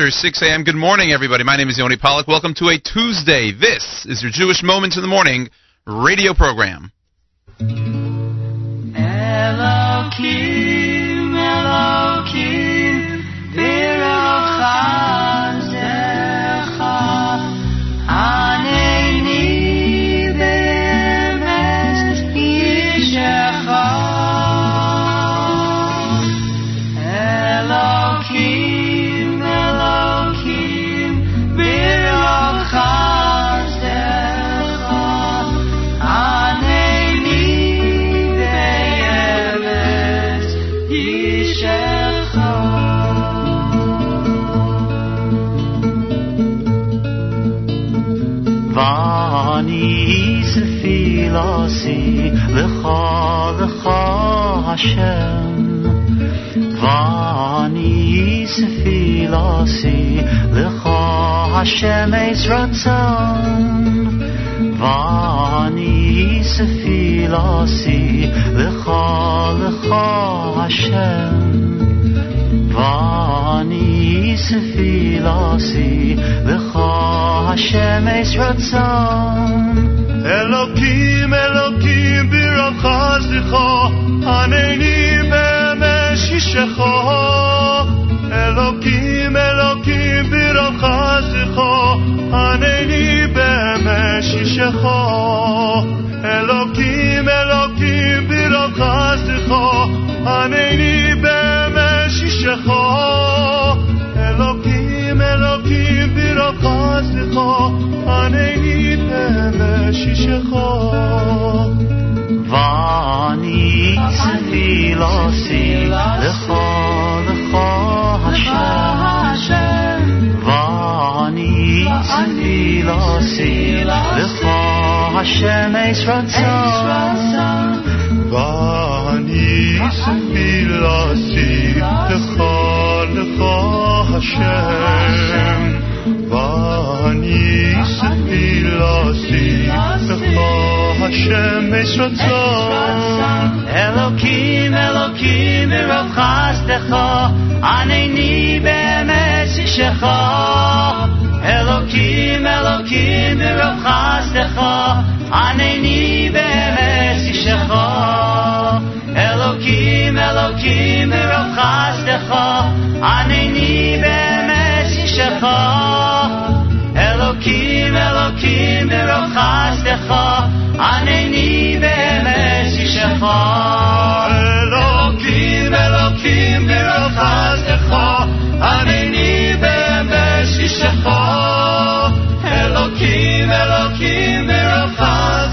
after 6 a.m. Good morning, everybody. My name is Yoni Pollak. Welcome to a Tuesday. This is your Jewish Moments in the Morning radio program. Hashem Vani Sefilasi Lecha Hashem Eis Ratzon Vani Sefilasi Lecha Lecha Hashem Vani Sefilasi Lecha Hashem Eis Ratzon Elokim, Elokim, خوا هنینی به مشیش خوا الکیم الکیم بیرام خزی خوا هنینی به مشیش خوا الکیم الکیم بیرام خزی خوا هنینی به مشیش خوا الکیم الکیم بیرام خزی خوا هنینی به مشیش خوا وانی سفیلاسی لخا لخا هشم وانی سفیلاسی لخا هشم ایسرانسان وانی سفیلاسی لخا لخا هشم وانی سفیلاسی لخا Hashem Esratzon. Elokim, Elokim, Erov Chazdecha, Aneini Be'emes Yishecha. Elokim, Elokim, Erov Chazdecha, Aneini Be'emes Yishecha. Elokim, Elokim, Erov Chazdecha, Aneini Be'emes Yishecha. Elokim, Elokim, Erov Chazdecha, ענני ואמסי שחור. אלוקים, אלוקים, בלבך זכור. ענני ואמסי שחור. אלוקים, אלוקים, בלבך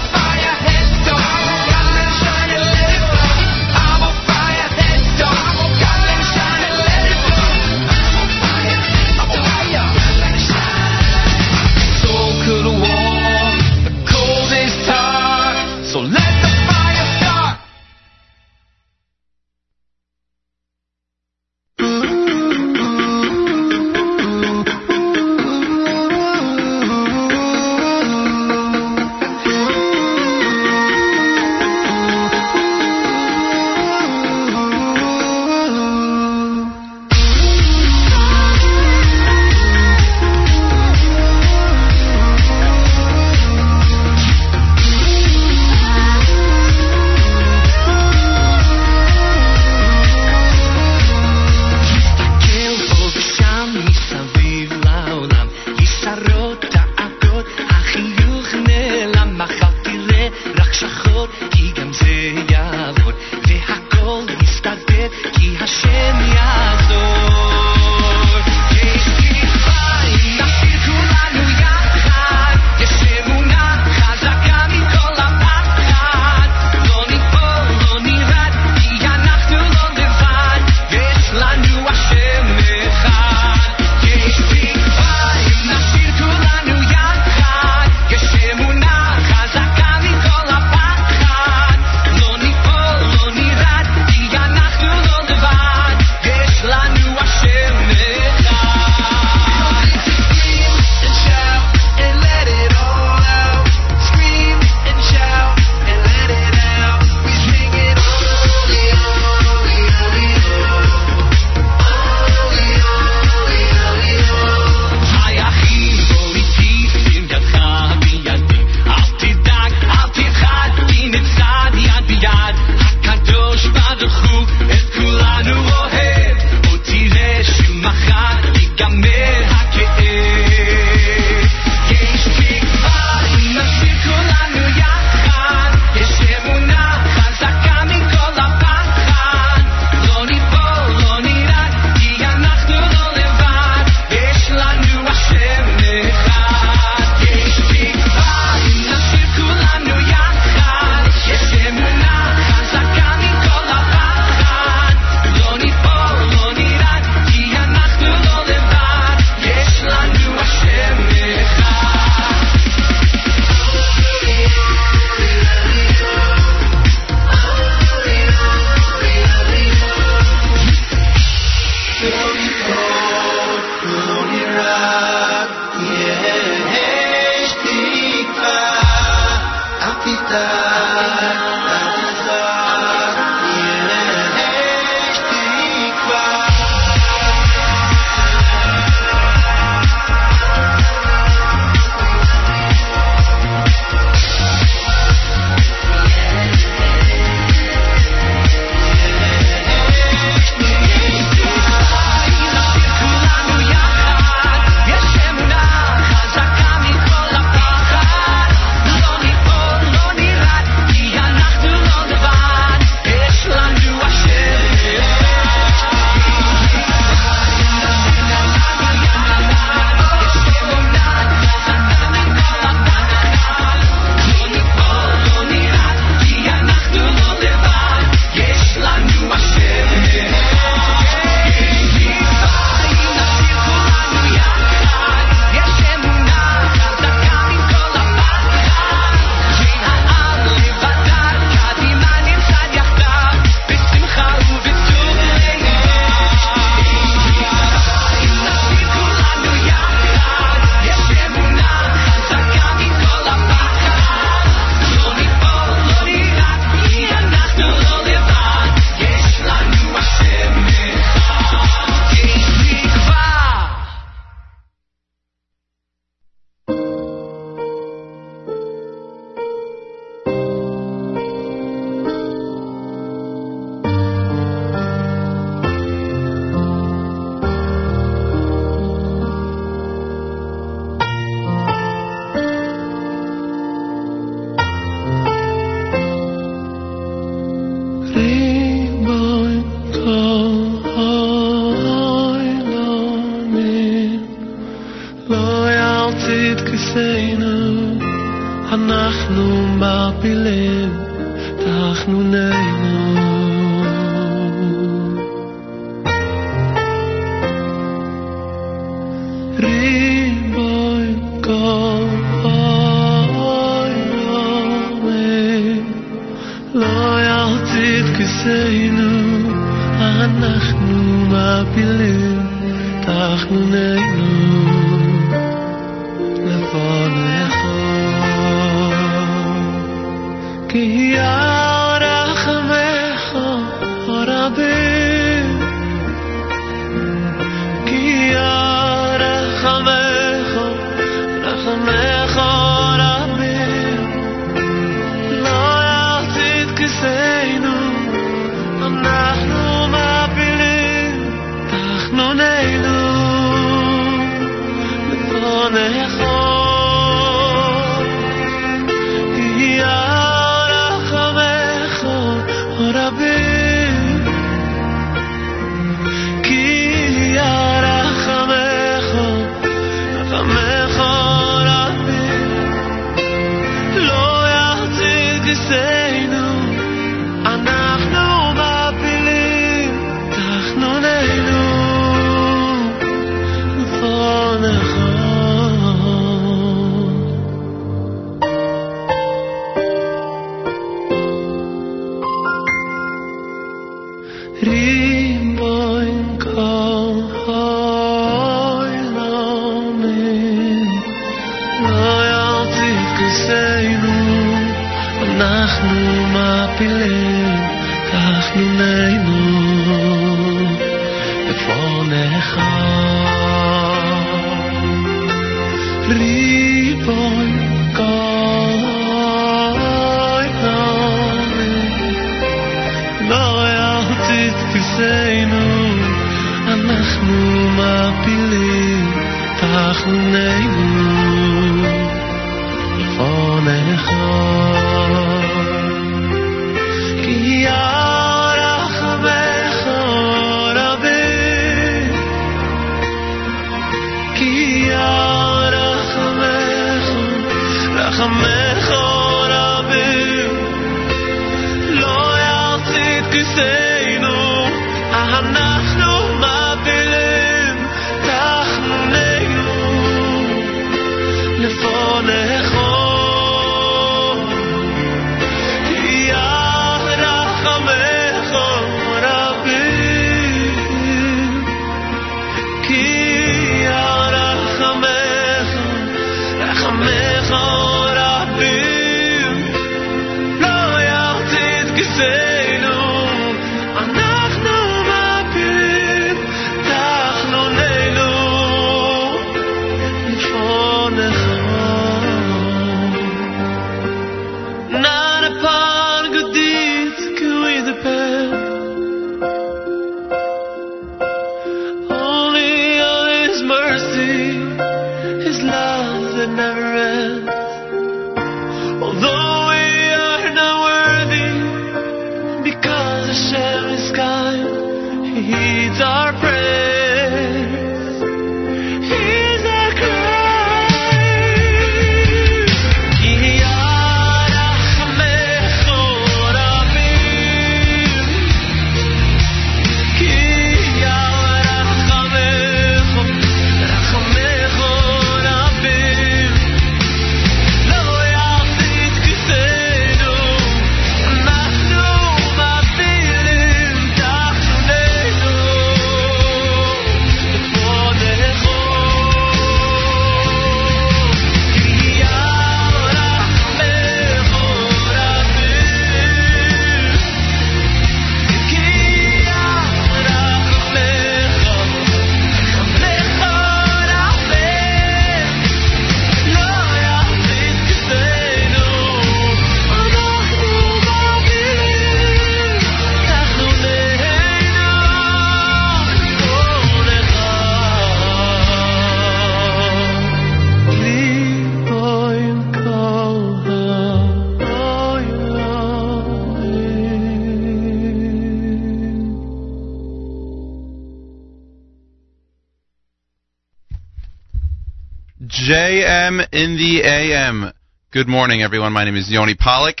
JM in the AM. Good morning, everyone. My name is Yoni Pollak.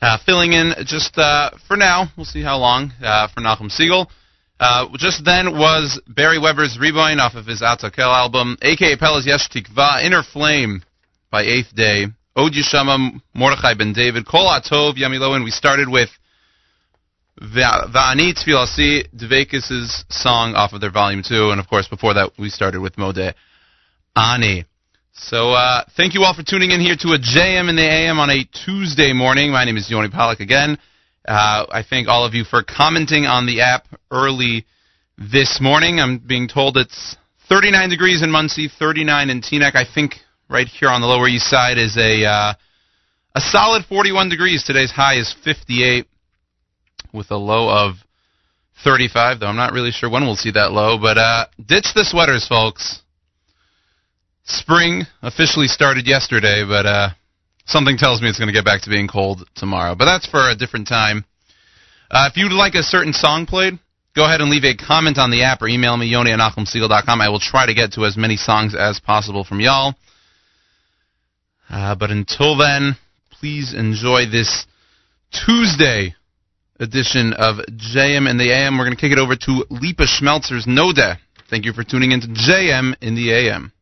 Uh, filling in just uh, for now. We'll see how long uh, for Nachum Segal. Uh, just then was Barry Weber's Rewind off of his Atakel album, aka Pelas Yesh Tikva, Inner Flame by Eighth Day, Od Yeshama, Mordechai Ben David, Kol Atov, Yami Lowen. We started with Va'ani Tfilasi, Dvekis' song off of their volume 2, and of course before that we started with Mode Ani. So uh, thank you all for tuning in here to a JM in the AM on a Tuesday morning. My name is Yoni Pollak again. Uh, I thank all of you for commenting on the app early this morning. I'm being told it's 39 degrees in Monsey, 39 in Teaneck. I think right here on the Lower East Side is a uh, a solid 41 degrees. Today's high is 58 with a low of 35, though I'm not really sure when we'll see that low. But uh, ditch the sweaters, folks. Spring officially started yesterday, but uh, something tells me it's going to get back to being cold tomorrow. But that's for a different time. Uh, if you'd like a certain song played, go ahead and leave a comment on the app or email me, yoni at I will try to get to as many songs as possible from y'all. Uh, but until then, please enjoy this Tuesday edition of JM in the AM. We're going to kick it over to Lipa Schmeltzer's Noda. Thank you for tuning in to JM in the AM.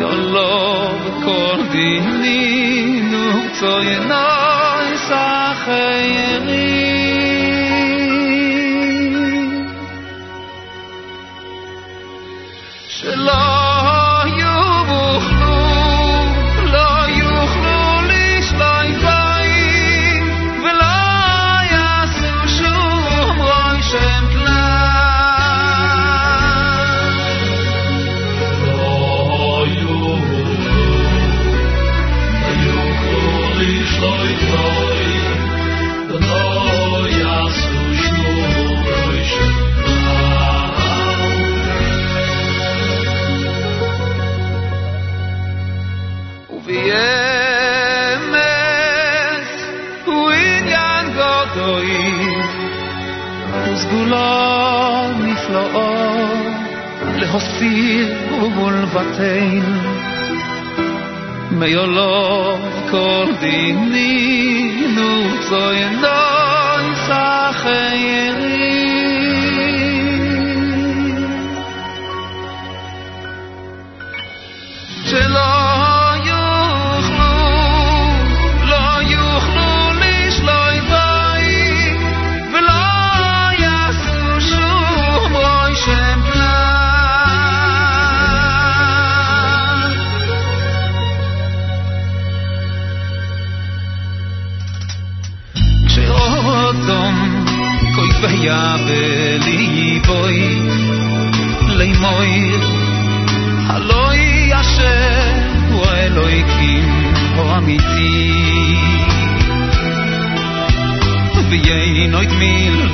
your love, Cordinino, so. tein mei lo kordini nu zoin dan sa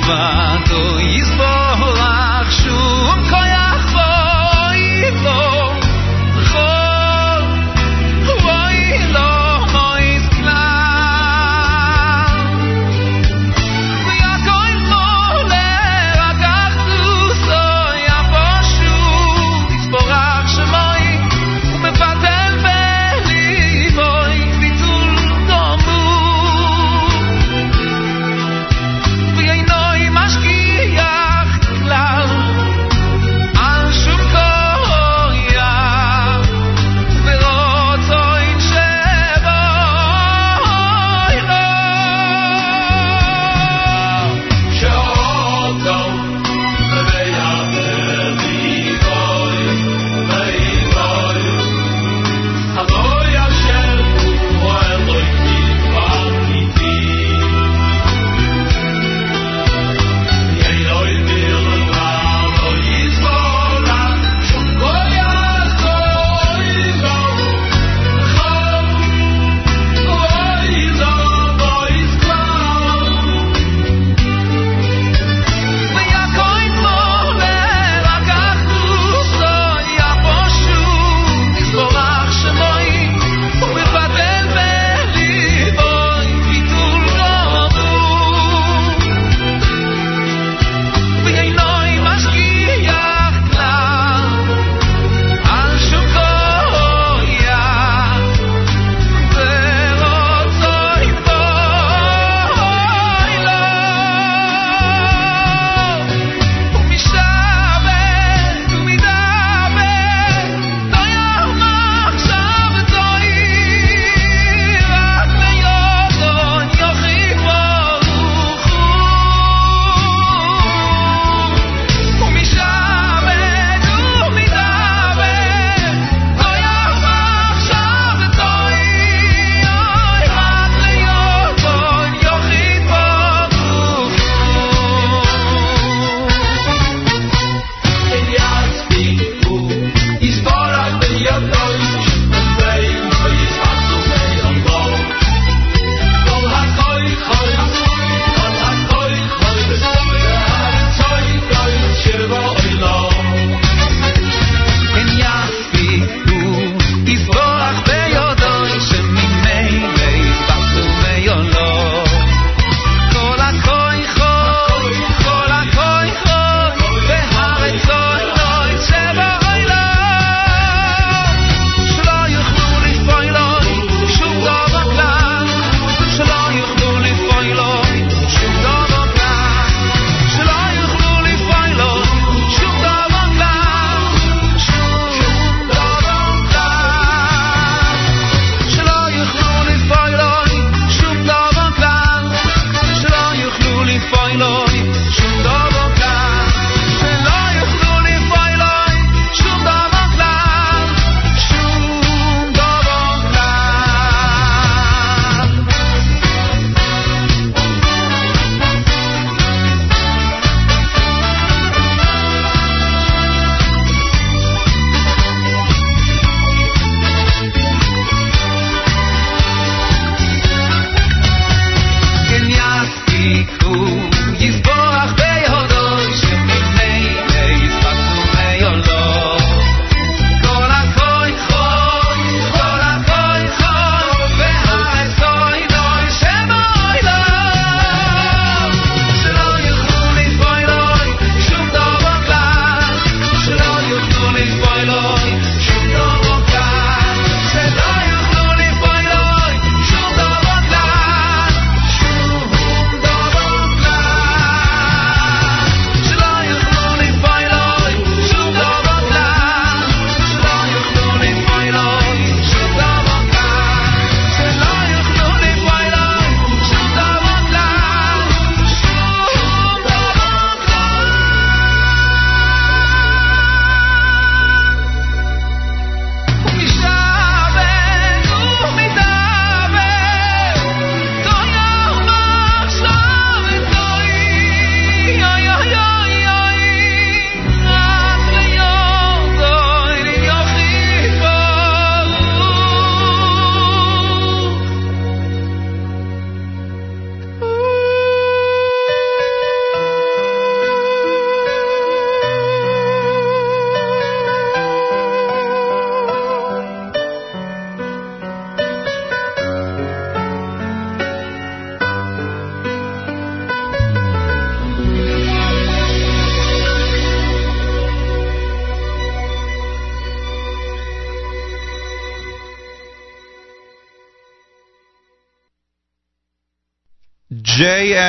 over.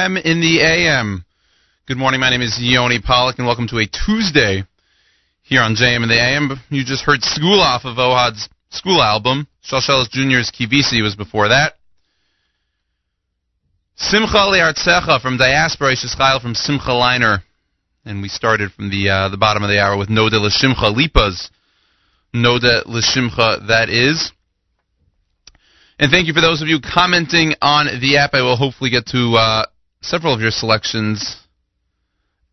JM in the AM. Good morning, my name is Yoni Pollak, and welcome to a Tuesday here on JM in the AM. You just heard School off of Ohad's school album. Shalshelis Jr.'s Kivisi was before that. Simcha Le'artzecha from Diaspora, Shishchayil from Simcha Leiner. And we started from the uh, the bottom of the hour with Noda L'Shimcha Lipas. Noda L'Shimcha, that is. And thank you for those of you commenting on the app. I will hopefully get to uh, several of your selections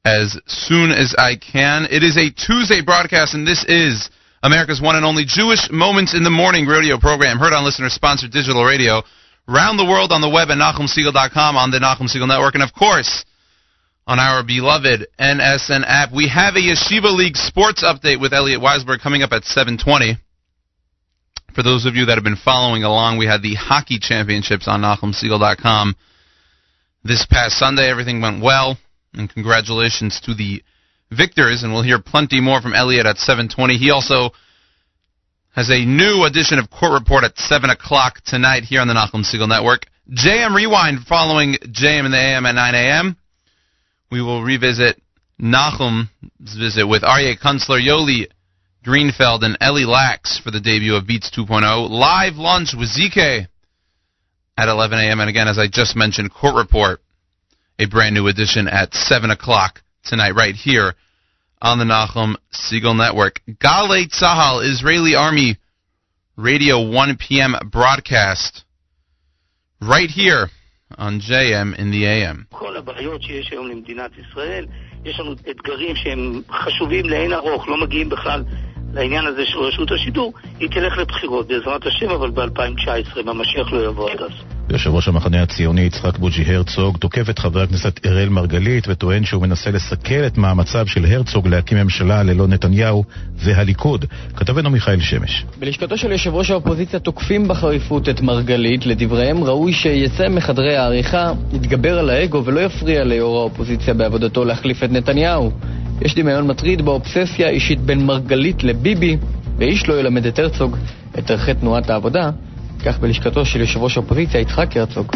as soon as I can. It is a Tuesday broadcast, and this is America's one and only Jewish Moments in the Morning radio program, heard on listener-sponsored digital radio, round the world on the web at NachumSegal.com, on the Nachum Segal Network, and of course, on our beloved NSN app. We have a Yeshiva League sports update with Elliot Weisberg coming up at 720. For those of you that have been following along, we had the hockey championships on NachumSegal.com this past Sunday. Everything went well, and congratulations to the victors. And we'll hear plenty more from Elliot at 7:20. He also has a new edition of Court Report at 7 o'clock tonight here on the Nachum Segal Network. JM Rewind following JM in the AM at 9 a.m. We will revisit Nachum's visit with Aryeh Kunstler, Yoli Greenfeld and Ellie Lax for the debut of Beats 2.0. Live lunch with ZK at 11 a.m. And again, as I just mentioned, Court Report, a brand new edition at 7 o'clock tonight, right here on the Nachum Segal Network. Galei Tzahal, Israeli Army Radio 1 p.m. broadcast, right here on JM in the AM. יש לנו אתגרים שהם חשובים לאין ארוך, לא מגיעים בכלל לעניין הזה של רשות השידור, היא תלך לבחירות בעזרת השם, אבל ב-2019, אם המשיח לא יבוא עד אז. יושב ראש המחנה הציוני יצחק בוז'י הרצוג תוקף את חבר הכנסת אראל מרגלית וטוען שהוא מנסה לסכל את מאמציו של הרצוג להקים ממשלה ללא נתניהו והליכוד. כתבנו מיכאל שמש. בלשכתו של יושב ראש האופוזיציה תוקפים בחריפות את מרגלית. לדבריהם ראוי שיצא מחדרי העריכה, יתגבר על האגו ולא יפריע ליו"ר האופוזיציה בעבודתו להחליף את נתניהו. יש דמיון מטריד באובססיה האישית בין מרגלית לביבי, ואיש לא ילמד את הרצוג את ערכי תנועת העבודה. כך בלשכתו של יושב ראש האופוזיציה יצחק הרצוג.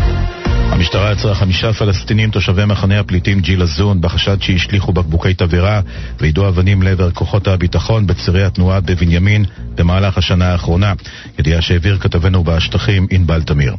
המשטרה עצרה חמישה פלסטינים תושבי מחנה הפליטים ג'יל א-זון בחשד שהשליכו בקבוקי תבערה ויידו אבנים לעבר כוחות הביטחון בצירי התנועה בבנימין במהלך השנה האחרונה. ידיעה שהעביר כתבנו בשטחים ענבל תמיר.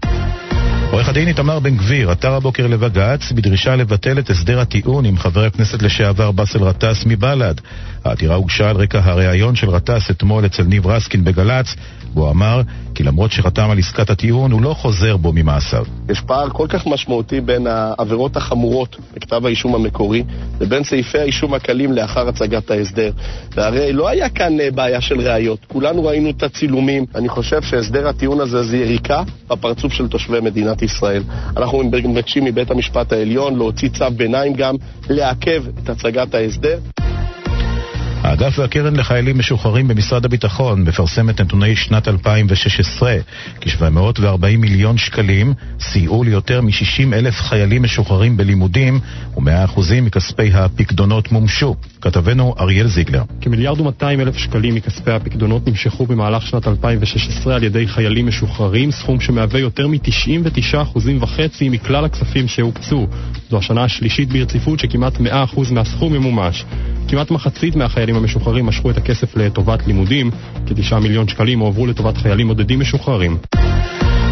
עורך הדין איתמר בן גביר עתר הבוקר לבג"ץ בדרישה לבטל את הסדר הטיעון עם חבר הכנסת לשעבר באסל גטאס מבל"ד. העתירה הוגשה על רקע הריאיון של גטאס אתמול אצל ניב רסקין בגל"צ, בו אמר כי למרות שחתם על עסקת הטיעון הוא לא חוזר בו ממעשיו. יש פער כל כך משמעותי בין העבירות החמורות בכתב האישום המקורי לבין סעיפי האישום הקלים לאחר הצגת ההסדר. והרי לא היה כאן בעיה של ראיות, כולנו ראינו את הצילומים. אני חושב שהסדר הטיעון הזה זה יריקה בפרצוף של תושבי מדינת ישראל. אנחנו מבקשים מבית המשפט העליון להוציא צו ביניים גם לעכב את הצגת ההסדר. האגף והקרן לחיילים משוחררים במשרד הביטחון מפרסם את נתוני שנת 2016. כ-740 מיליון שקלים סייעו ליותר מ-60 אלף חיילים משוחררים בלימודים ו-100% מכספי הפקדונות מומשו. כתבנו אריאל זיגלר. כמיליארד ומאתיים אלף שקלים מכספי הפקדונות נמשכו במהלך שנת 2016 על ידי חיילים משוחררים, סכום שמהווה יותר מ-99% וחצי מכלל הכספים שהוקצו. זו השנה השלישית ברציפות שכמעט 100% מהסכום ממומש. כמעט מחצית מהחיילים המשוחררים משכו את הכסף לטובת לימודים, כתשעה מיליון שקלים הועברו לטובת חיילים בודדים משוחררים.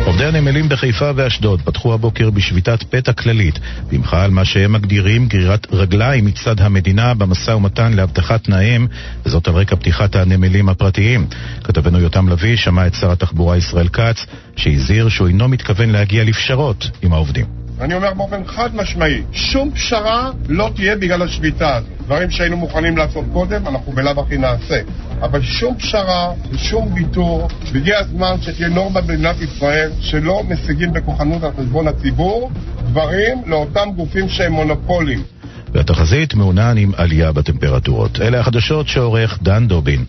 עובדי הנמלים בחיפה ואשדוד פתחו הבוקר בשביתת פתע כללית, במחאה על מה שהם מגדירים גרירת רגליים מצד המדינה במשא ומתן להבטחת תנאיהם, וזאת על רקע פתיחת הנמלים הפרטיים. כתבנו יותם לביא שמע את שר התחבורה ישראל כץ, שהזהיר שהוא אינו מתכוון להגיע לפשרות עם העובדים. אני אומר באופן חד משמעי, שום פשרה לא תהיה בגלל השביתה הזאת. דברים שהיינו מוכנים לעשות קודם, אנחנו בלאו הכי נעשה. אבל שום פשרה ושום ויתור, והגיע הזמן שתהיה נורמה במדינת ישראל שלא משיגים בכוחנות על חשבון הציבור דברים לאותם גופים שהם מונופולים. והתחזית מעונן עם עלייה בטמפרטורות. אלה החדשות שעורך דן דובין.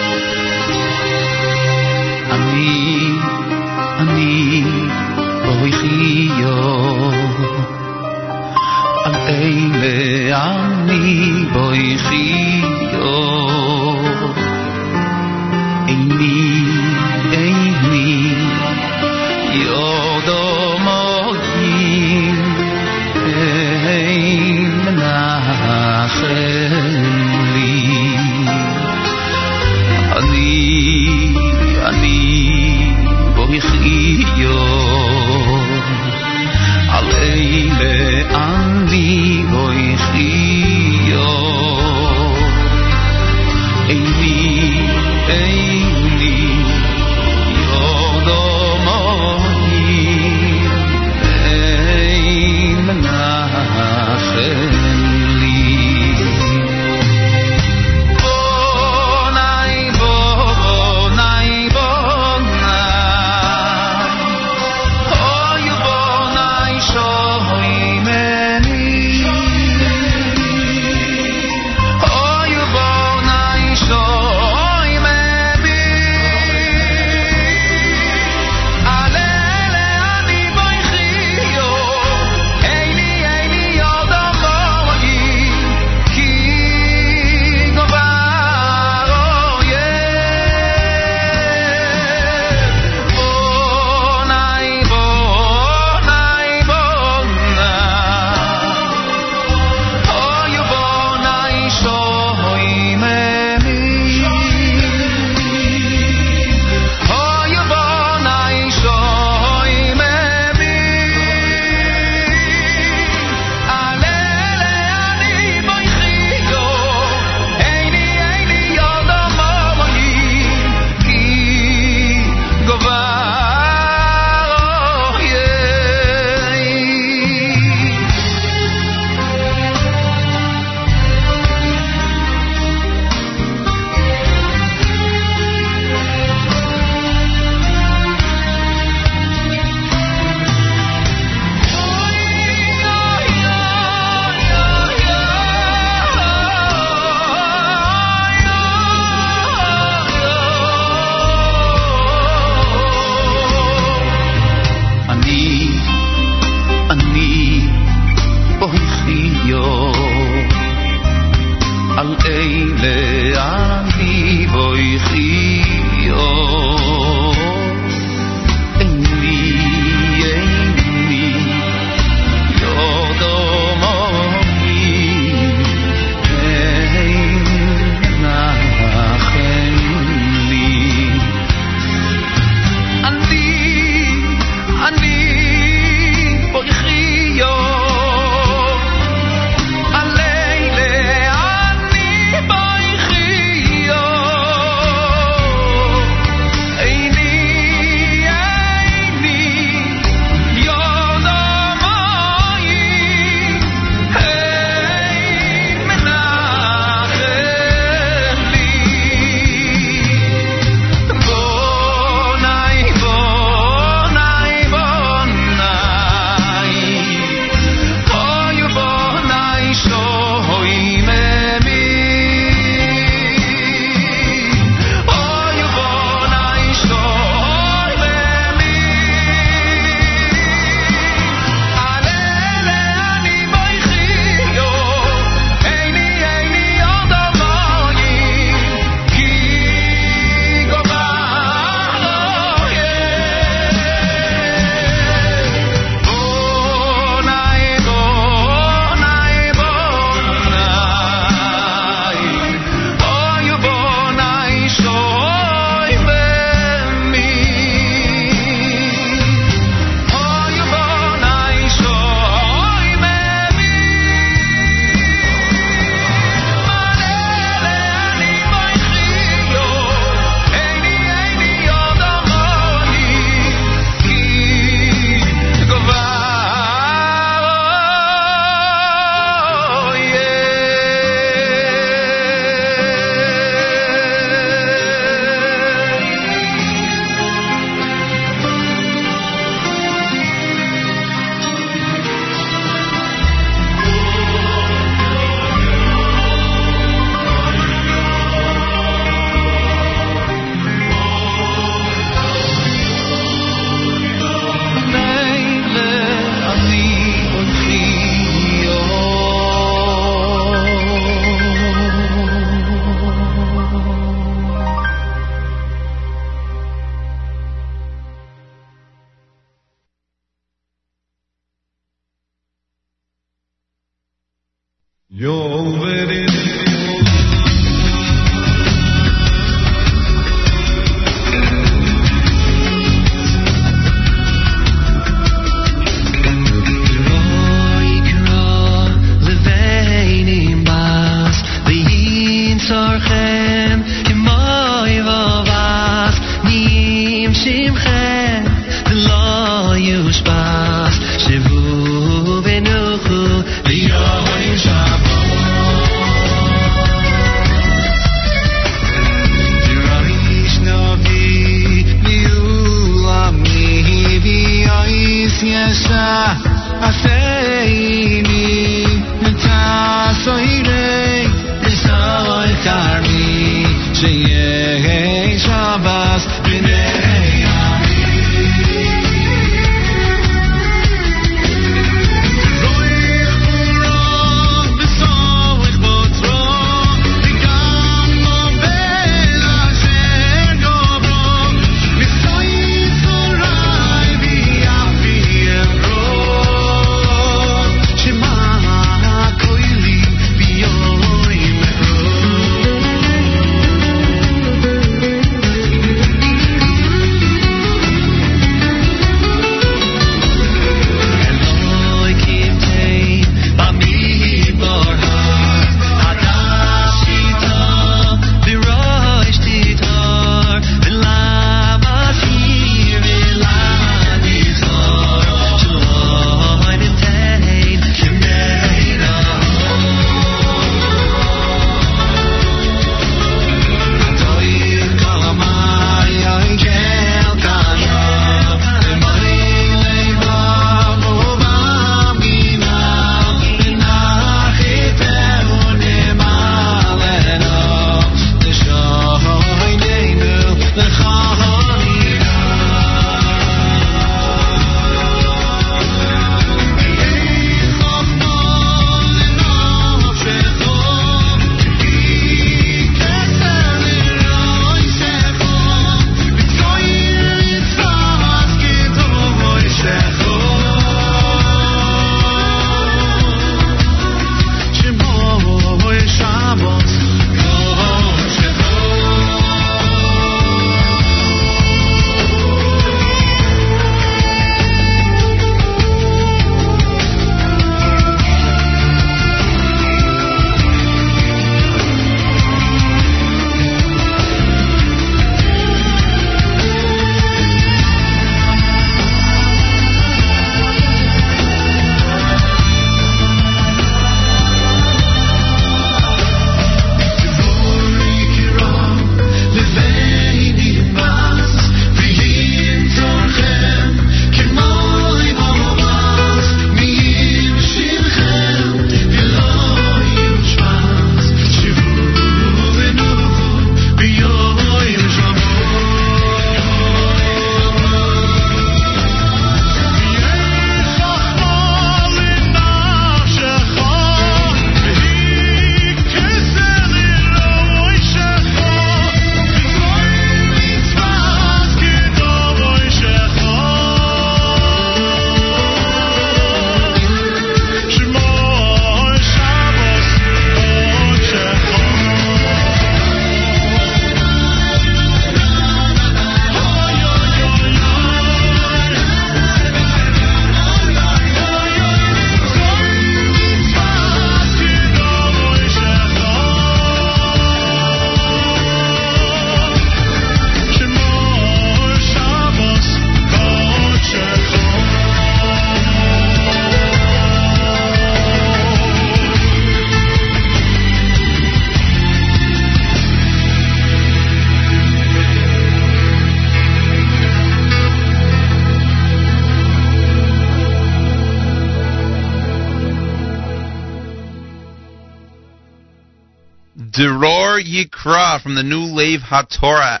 Yikra from the new Lave HaTorah,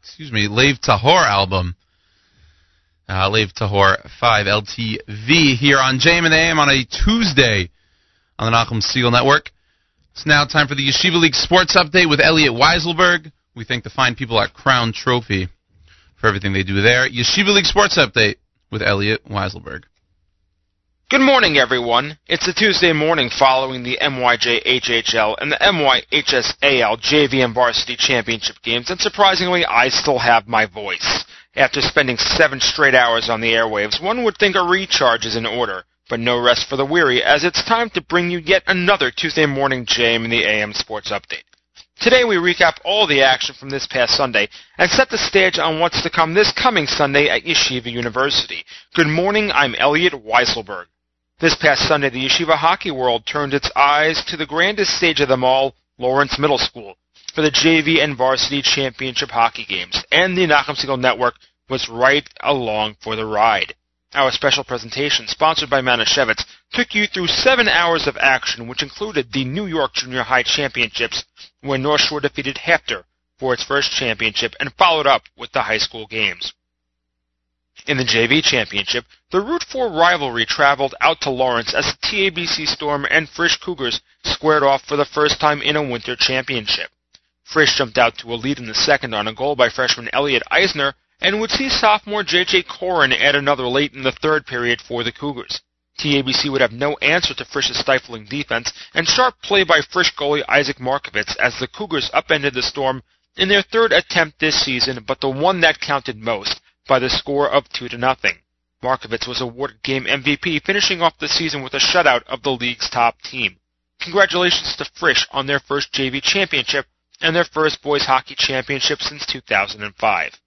excuse me, Lev Tahor album. Uh, Lev Tahor 5 LTV here on JM and AM on a Tuesday on the Nachum Segal Network. It's now time for the Yeshiva League Sports Update with Elliot Weiselberg. We thank the fine people at Crown Trophy for everything they do there. Yeshiva League Sports Update with Elliot Weiselberg. Good morning, everyone. It's a Tuesday morning following the MYJ HHL and the MYHSAL JV and Varsity Championship games, and surprisingly, I still have my voice. After spending seven straight hours on the airwaves, one would think a recharge is in order, but no rest for the weary, as it's time to bring you yet another Tuesday morning JM in the AM Sports Update. Today we recap all the action from this past Sunday and set the stage on what's to come this coming Sunday at Yeshiva University. Good morning, I'm Elliot Weiselberg. This past Sunday, the Yeshiva Hockey World turned its eyes to the grandest stage of them all, Lawrence Middle School, for the JV and Varsity Championship hockey games, and the Nachum Segal Network was right along for the ride. Our special presentation, sponsored by Manischewitz, took you through seven hours of action, which included the New York Junior High Championships, where North Shore defeated HAFTR for its first championship, and followed up with the high school games. In the JV Championship, the Route 4 rivalry traveled out to Lawrence as the TABC Storm and Frisch Cougars squared off for the first time in a winter championship. Frisch jumped out to a lead in the second on a goal by freshman Elliot Eisner and would see sophomore J.J. Corin add another late in the third period for the Cougars. TABC would have no answer to Frisch's stifling defense and sharp play by Frisch goalie Isaac Markovitz as the Cougars upended the Storm in their third attempt this season, but the one that counted most by the score of 2 to nothing. Markovitz was awarded game MVP, finishing off the season with a shutout of the league's top team. Congratulations to Frisch on their first JV championship and their first boys hockey championship since 2005.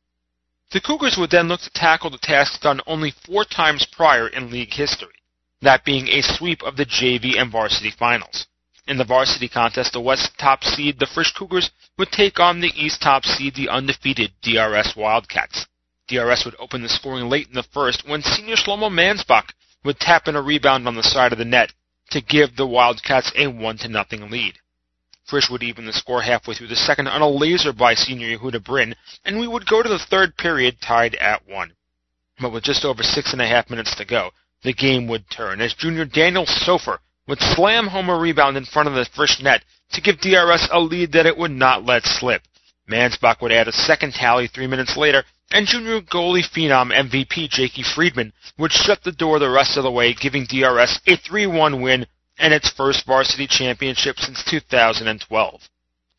The Cougars would then look to tackle the task done only four times prior in league history, that being a sweep of the JV and varsity finals. In the varsity contest, the West top seed, the Frisch Cougars, would take on the East top seed, the undefeated DRS Wildcats. DRS would open the scoring late in the first when senior Shlomo Mansbach would tap in a rebound on the side of the net to give the Wildcats a 1 to nothing lead. Frisch would even the score halfway through the second on a laser by senior Yehuda Brin, and we would go to the third period tied at 1. But with just over six and a half minutes to go, the game would turn as junior Daniel Sofer would slam home a rebound in front of the Frisch net to give DRS a lead that it would not let slip. Mansbach would add a second tally three minutes later and junior goalie phenom MVP Jakey Friedman would shut the door the rest of the way, giving DRS a 3-1 win and its first varsity championship since 2012.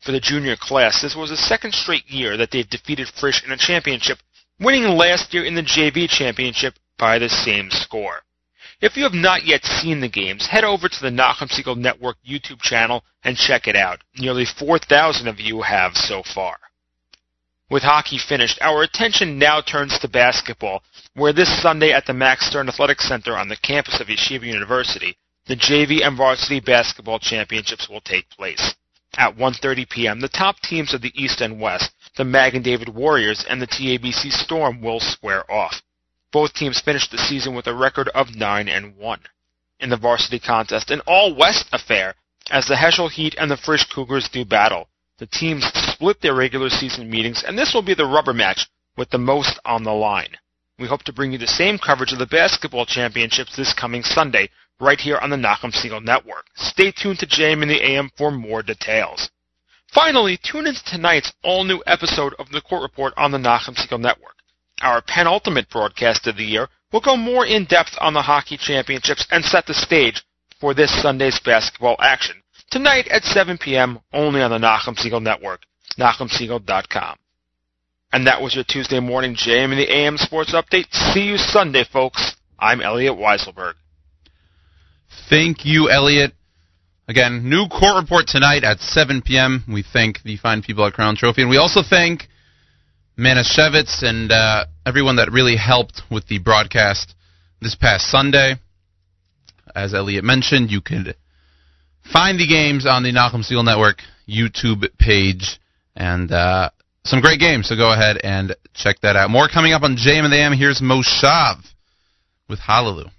For the junior class, this was the second straight year that they've defeated Frisch in a championship, winning last year in the JV championship by the same score. If you have not yet seen the games, head over to the Nachum Segal Network YouTube channel and check it out. Nearly 4,000 of you have so far. With hockey finished, our attention now turns to basketball, where this Sunday at the Max Stern Athletic Center on the campus of Yeshiva University, the JV and varsity basketball championships will take place. At 1.30 p.m., the top teams of the East and West, the Magen David Warriors and the TABC Storm will square off. Both teams finished the season with a record of 9 and 1. In the varsity contest, an all-West affair, as the Heschel Heat and the Frisch Cougars do battle. The teams split their regular season meetings, and this will be the rubber match with the most on the line. We hope to bring you the same coverage of the basketball championships this coming Sunday, right here on the Nachum Segal Network. Stay tuned to JM in the AM for more details. Finally, tune into tonight's all-new episode of the Court Report on the Nachum Segal Network. Our penultimate broadcast of the year will go more in depth on the hockey championships and set the stage for this Sunday's basketball action tonight at 7 p.m. only on the Nachum Segal Network, NachumSegal.com. And that was your Tuesday morning JM and the AM Sports Update. See you Sunday, folks. I'm Elliot Weiselberg. Thank you, Elliot. Again, new court report tonight at 7 p.m. We thank the fine people at Crown Trophy, and we also thank Manischewitz and uh, everyone that really helped with the broadcast this past Sunday. As Elliot mentioned, you could find the games on the Nachum Segal Network YouTube page, and uh, some great games. So go ahead and check that out. More coming up on JM and the AM. Here's Moshav with Hallelujah.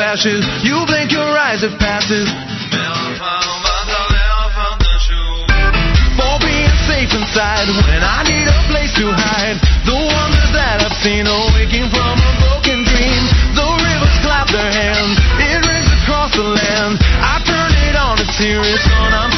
Ashes, you blink your eyes, it passes. For being safe inside when I need a place to hide. The wonders that I've seen awaking from a broken dream. The rivers clap their hands, it rings across the land. I turn it on, it's here, it's on, I'm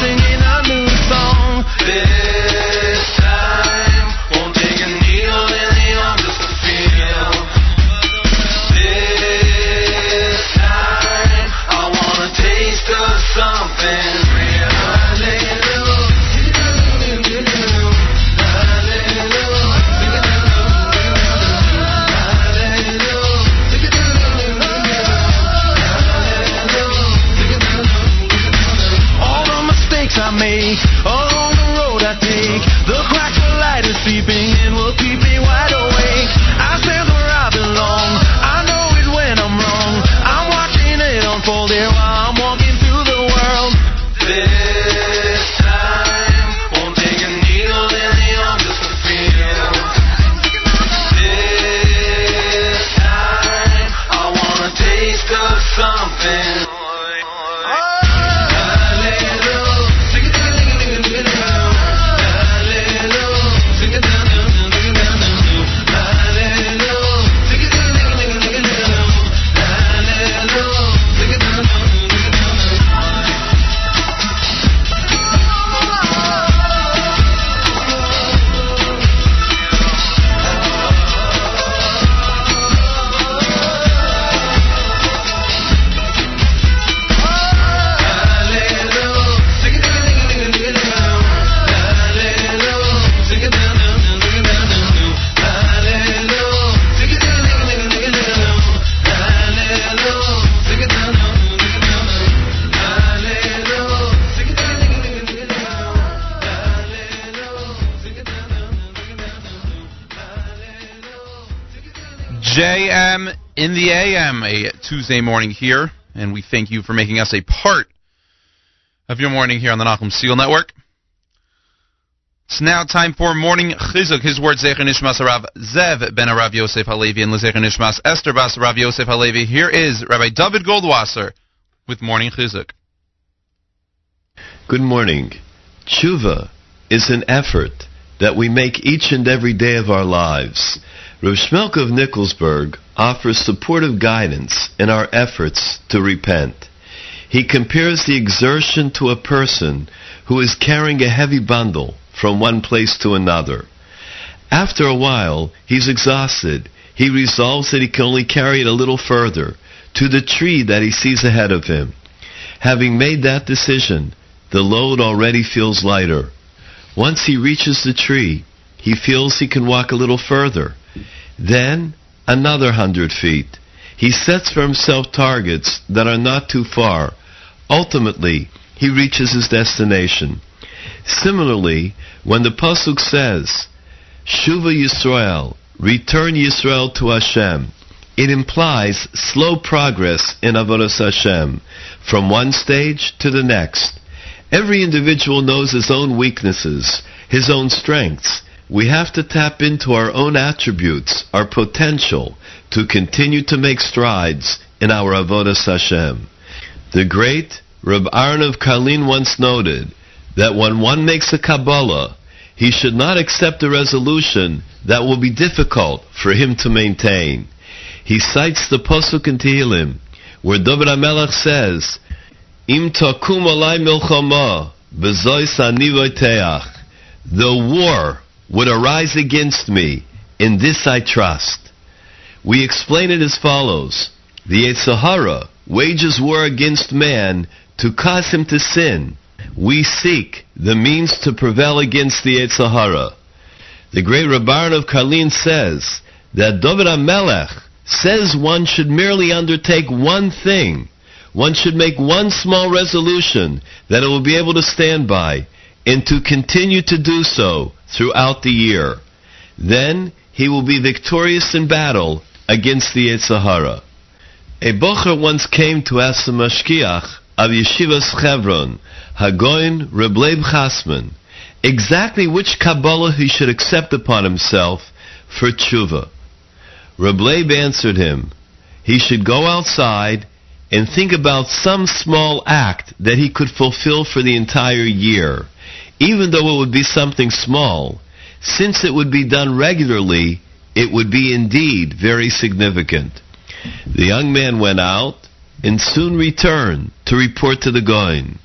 JM in the AM, a Tuesday morning here, and we thank you for making us a part of your morning here on the Nachum Segal Network. It's now time for morning chizuk. His words Zecher Nishmas Rav Zev ben Rav Yosef Halevi and Lezecher Nishmas Esther Bas Rav Yosef Halevi. Here is Rabbi David Goldwasser with morning chizuk. Good morning. Tshuva is an effort that we make each and every day of our lives. Rav Shmelk of Nicholsburg offers supportive guidance in our efforts to repent. He compares the exertion to a person who is carrying a heavy bundle from one place to another. After a while, he's exhausted. He resolves that he can only carry it a little further, to the tree that he sees ahead of him. Having made that decision, the load already feels lighter. Once he reaches the tree, he feels he can walk a little further. Then, another hundred feet. He sets for himself targets that are not too far. Ultimately, he reaches his destination. Similarly, when the Pasuk says, Shuva Yisrael, return Yisrael to Hashem, it implies slow progress in Avodas Hashem, from one stage to the next. Every individual knows his own weaknesses, his own strengths. We have to tap into our own attributes, our potential, to continue to make strides in our Avodas Hashem. The great Reb Aaron of Karlin once noted that when one makes a Kabbalah, he should not accept a resolution that will be difficult for him to maintain. He cites the Pasuk in Tehillim, where David HaMelech says, Im takum alai milchama, ani. The war would arise against me, in this I trust. We explain it as follows. The Yetzer Hara wages war against man to cause him to sin. We seek the means to prevail against the Yetzer Hara. The great Reb Aaron of Karlin says that David HaMelech says one should merely undertake one thing. One should make one small resolution that it will be able to stand by and to continue to do so throughout the year. Then he will be victorious in battle against the Yetzer Hara. A bocher once came to ask the Mashgiach of Yeshivas Chevron, Hagoin Reb Leib Chasman, exactly which Kabbalah he should accept upon himself for tshuva. Reb Leib answered him, he should go outside and think about some small act that he could fulfill for the entire year, even though it would be something small. Since it would be done regularly, it would be indeed very significant. The young man went out and soon returned to report to the Goin.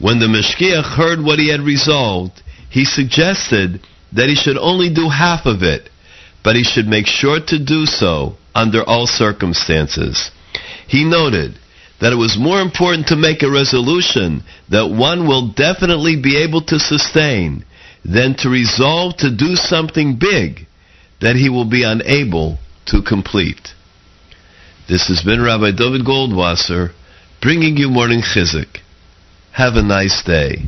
When the Mashgiach heard what he had resolved, he suggested that he should only do half of it, but he should make sure to do so under all circumstances. He noted that it was more important to make a resolution that one will definitely be able to sustain than to resolve to do something big that he will be unable to complete. This has been Rabbi David Goldwasser bringing you Morning Chizuk. Have a nice day.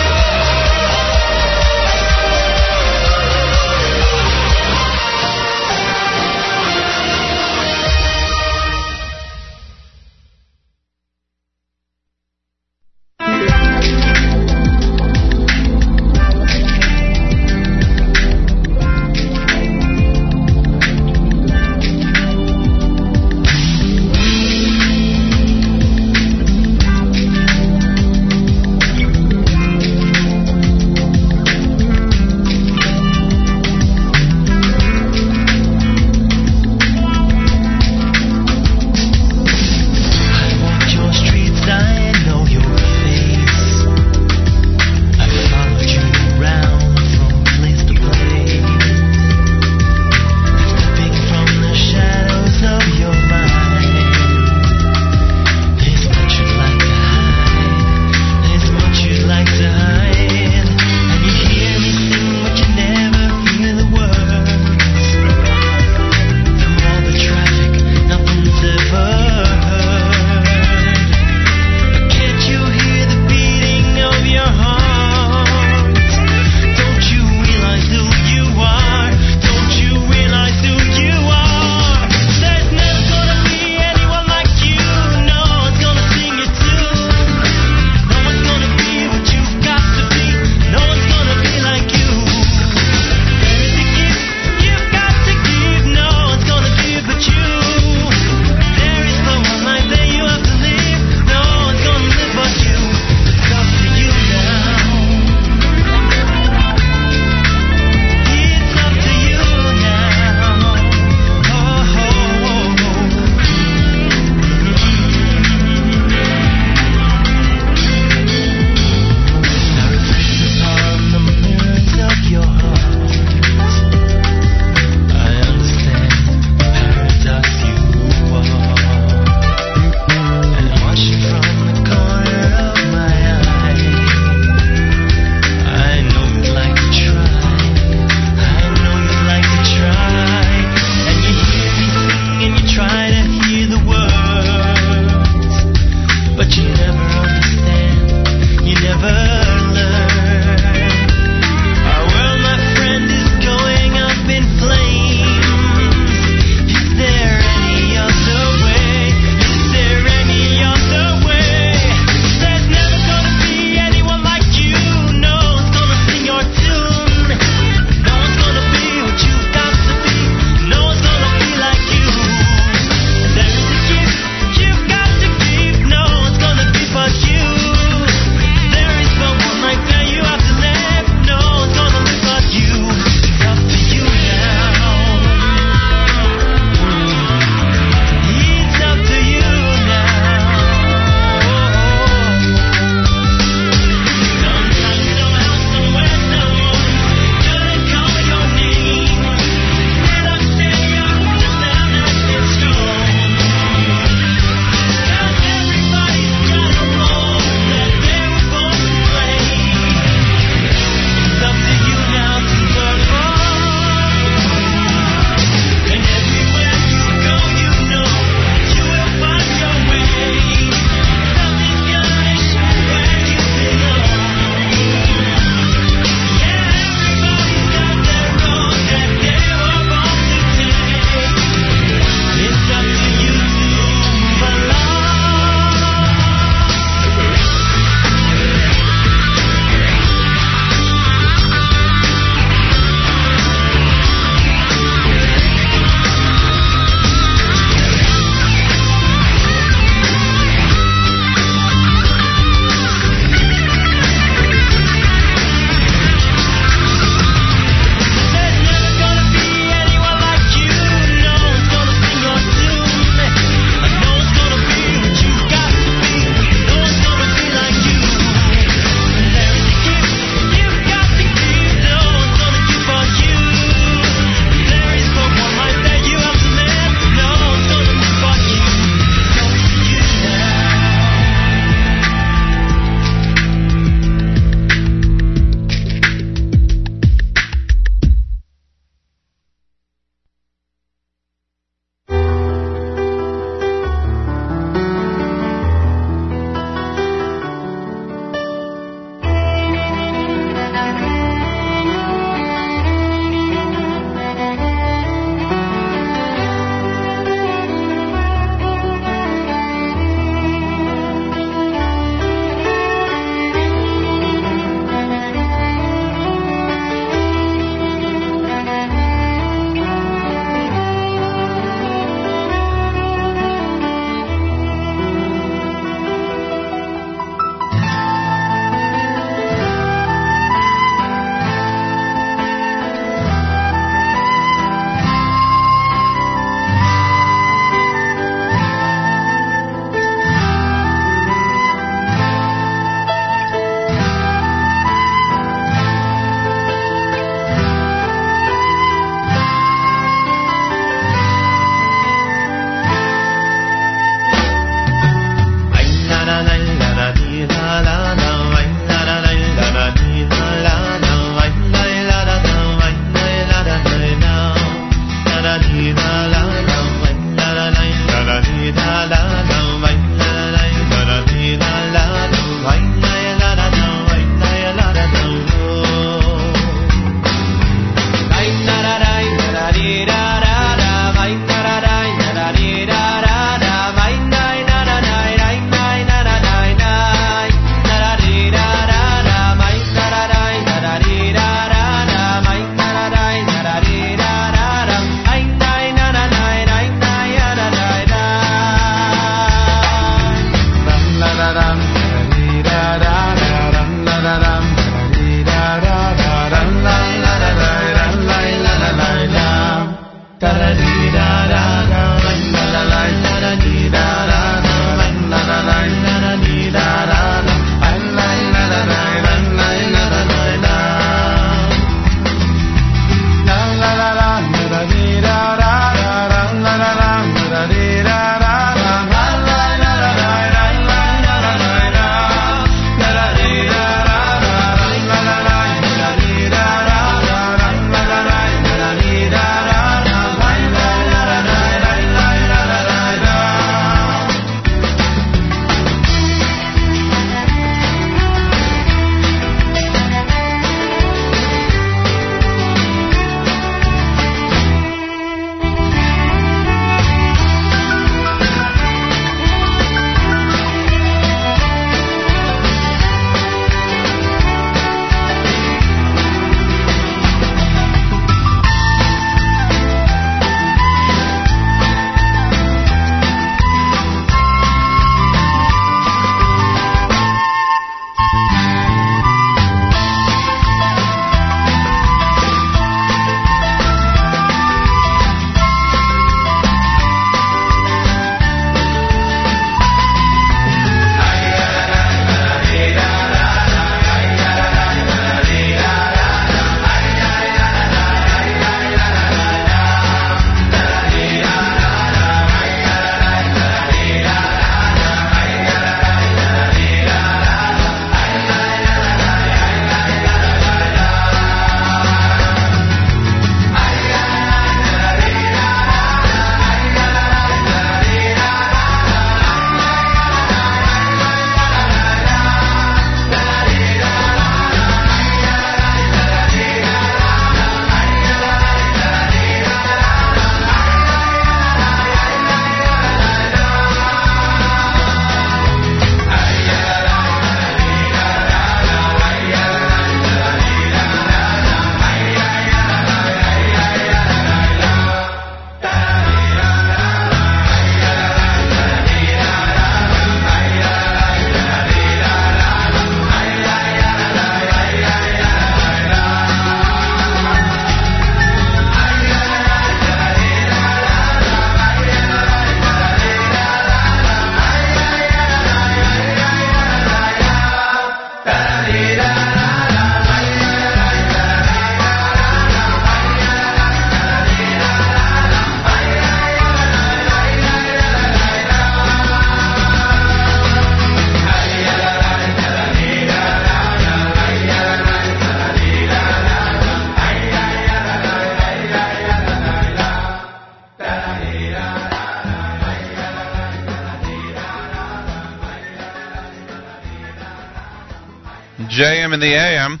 In the AM.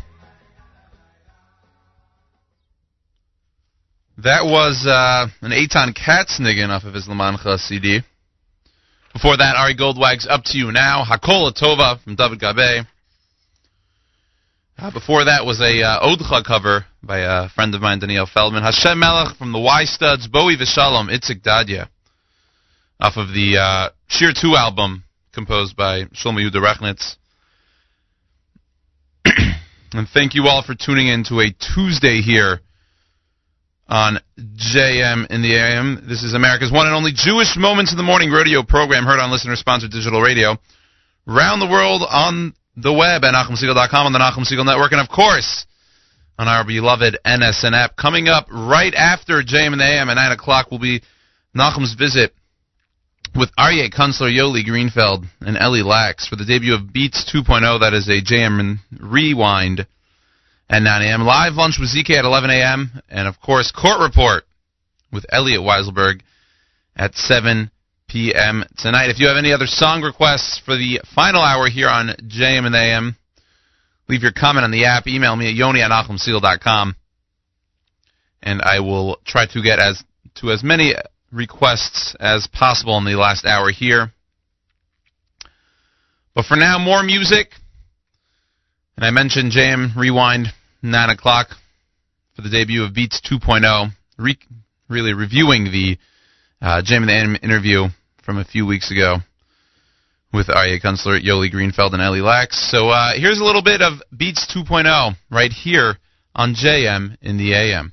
That was uh, an Eitan Katz niggun off of his Lamancha CD. Before that, Ari Goldwag's Up to You Now, Hakola Tova from David Gabe. Uh, before that was a uh, Odcha cover by a friend of mine, Daniel Feldman. Hashem Melech from the Y Studs, Bowie Vishalom, Itzik Dadya. Off of the uh, Shir 2 album composed by Shlomo Yehuda Rechnitz. And thank you all for tuning in to a Tuesday here on JM in the AM. This is America's one and only Jewish Moments in the Morning radio program heard on listener-sponsored digital radio. Round the world on the web at NachumSegal.com on the Nachum Segal Network, and of course on our beloved NSN app. Coming up right after JM in the AM at 9 o'clock will be Nachum's visit with Aryeh Kunstler, Yoli Greenfeld, and Ellie Lax for the debut of Beats 2.0. That is a JM Rewind at 9 a.m. Live lunch with ZK at 11 a.m. And of course, Court Report with Elliot Weiselberg at 7 p.m. tonight. If you have any other song requests for the final hour here on JM and AM, leave your comment on the app. Email me at yoni at. And I will try to get as to as many requests as possible in the last hour here. But for now, more music. And I mentioned JM Rewind 9 o'clock for the debut of Beats 2.0, re- really reviewing the uh, JM and the AM interview from a few weeks ago with Aryeh Kunstler, Yoli Greenfeld, and Ellie Lax. So uh, here's a little bit of Beats 2.0 right here on JM in the. Am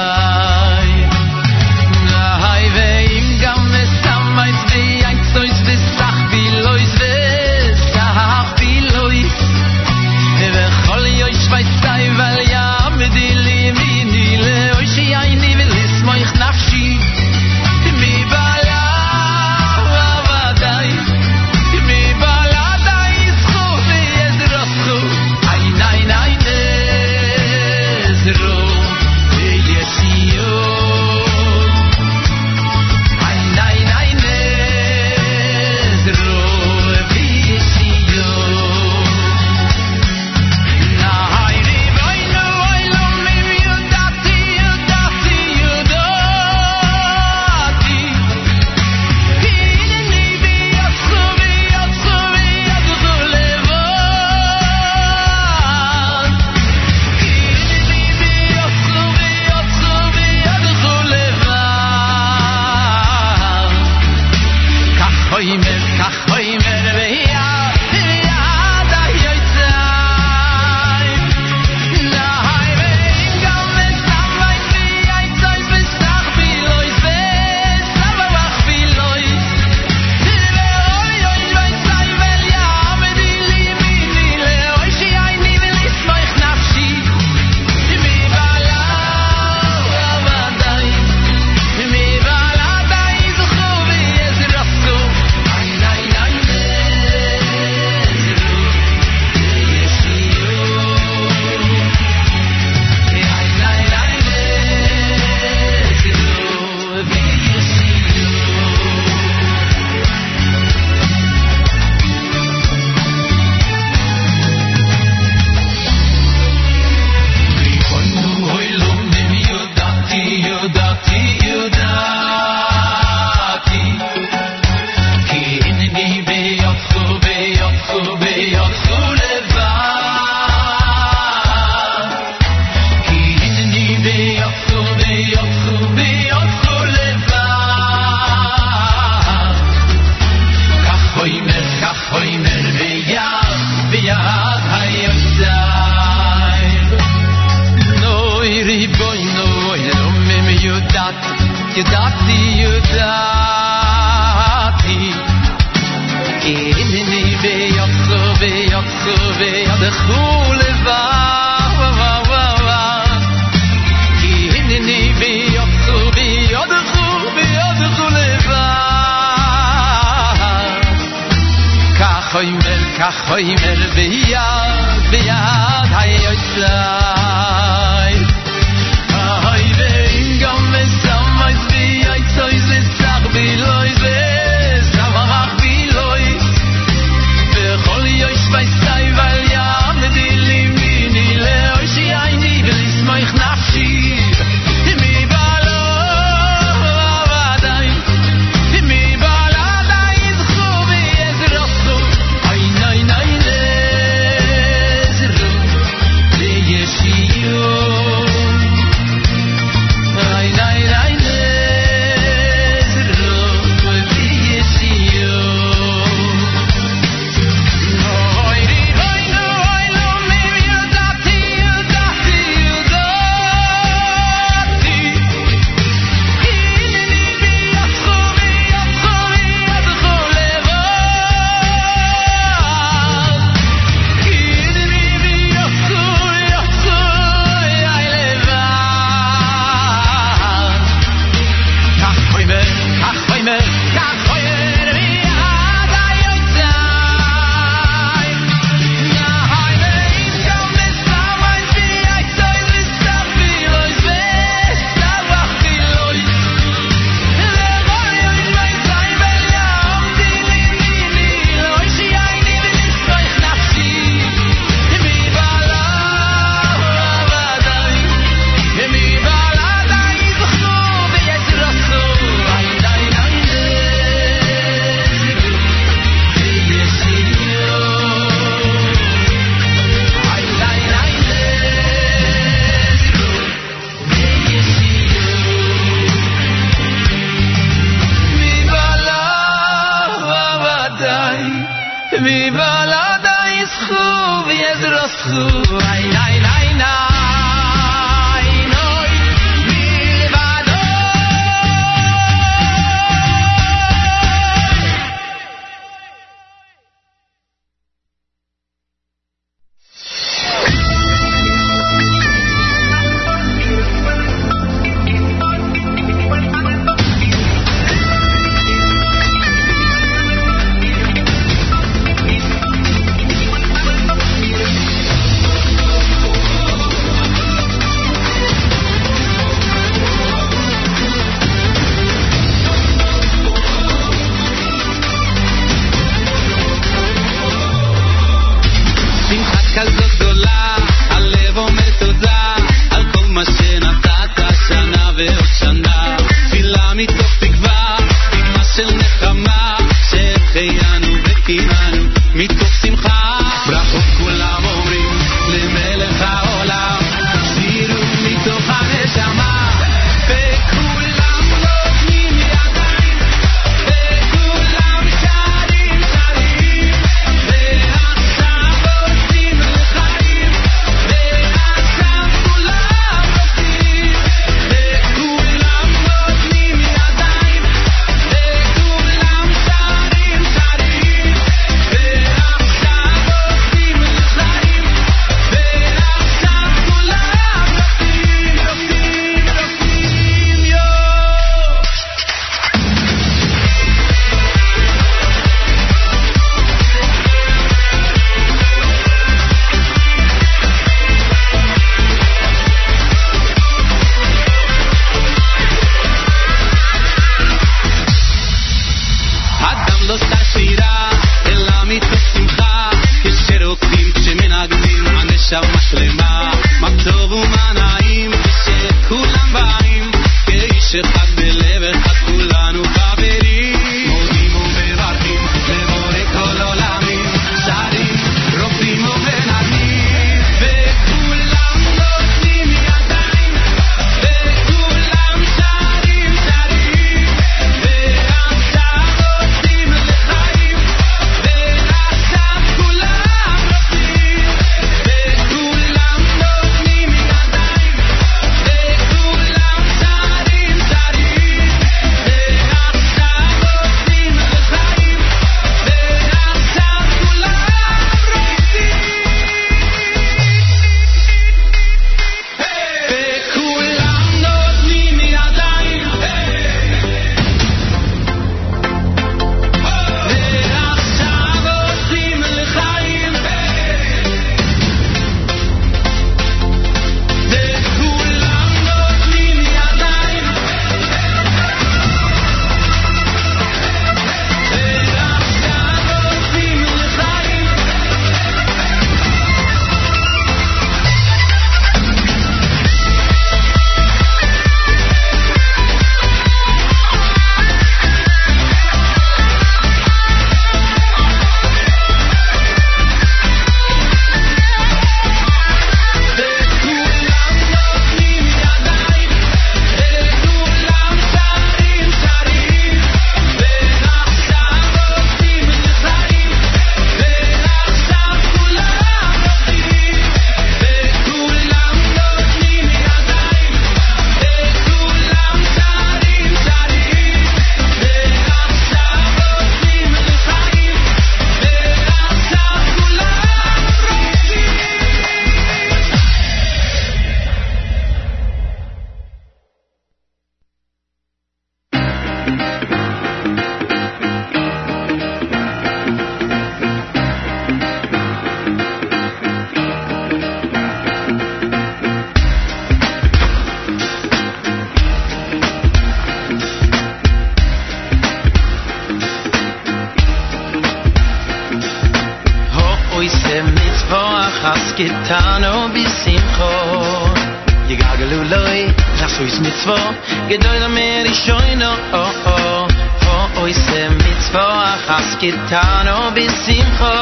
skitano bin simcho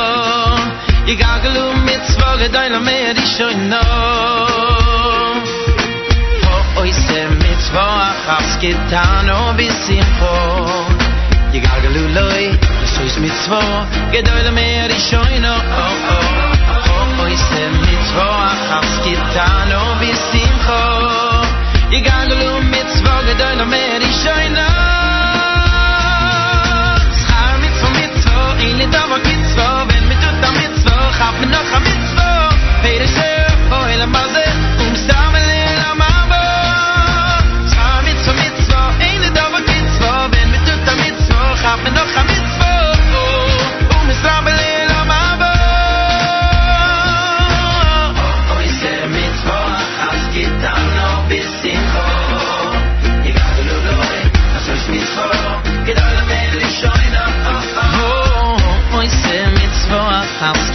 igaglu um mit zwoge deine mer ich schon no o oi se mit loy so is mit zwoge Oh oh oh oh, no o oi se mit zwoge has skitano bin simcho hab mir noch a mitzvo Peter Sher, el maze um stamel el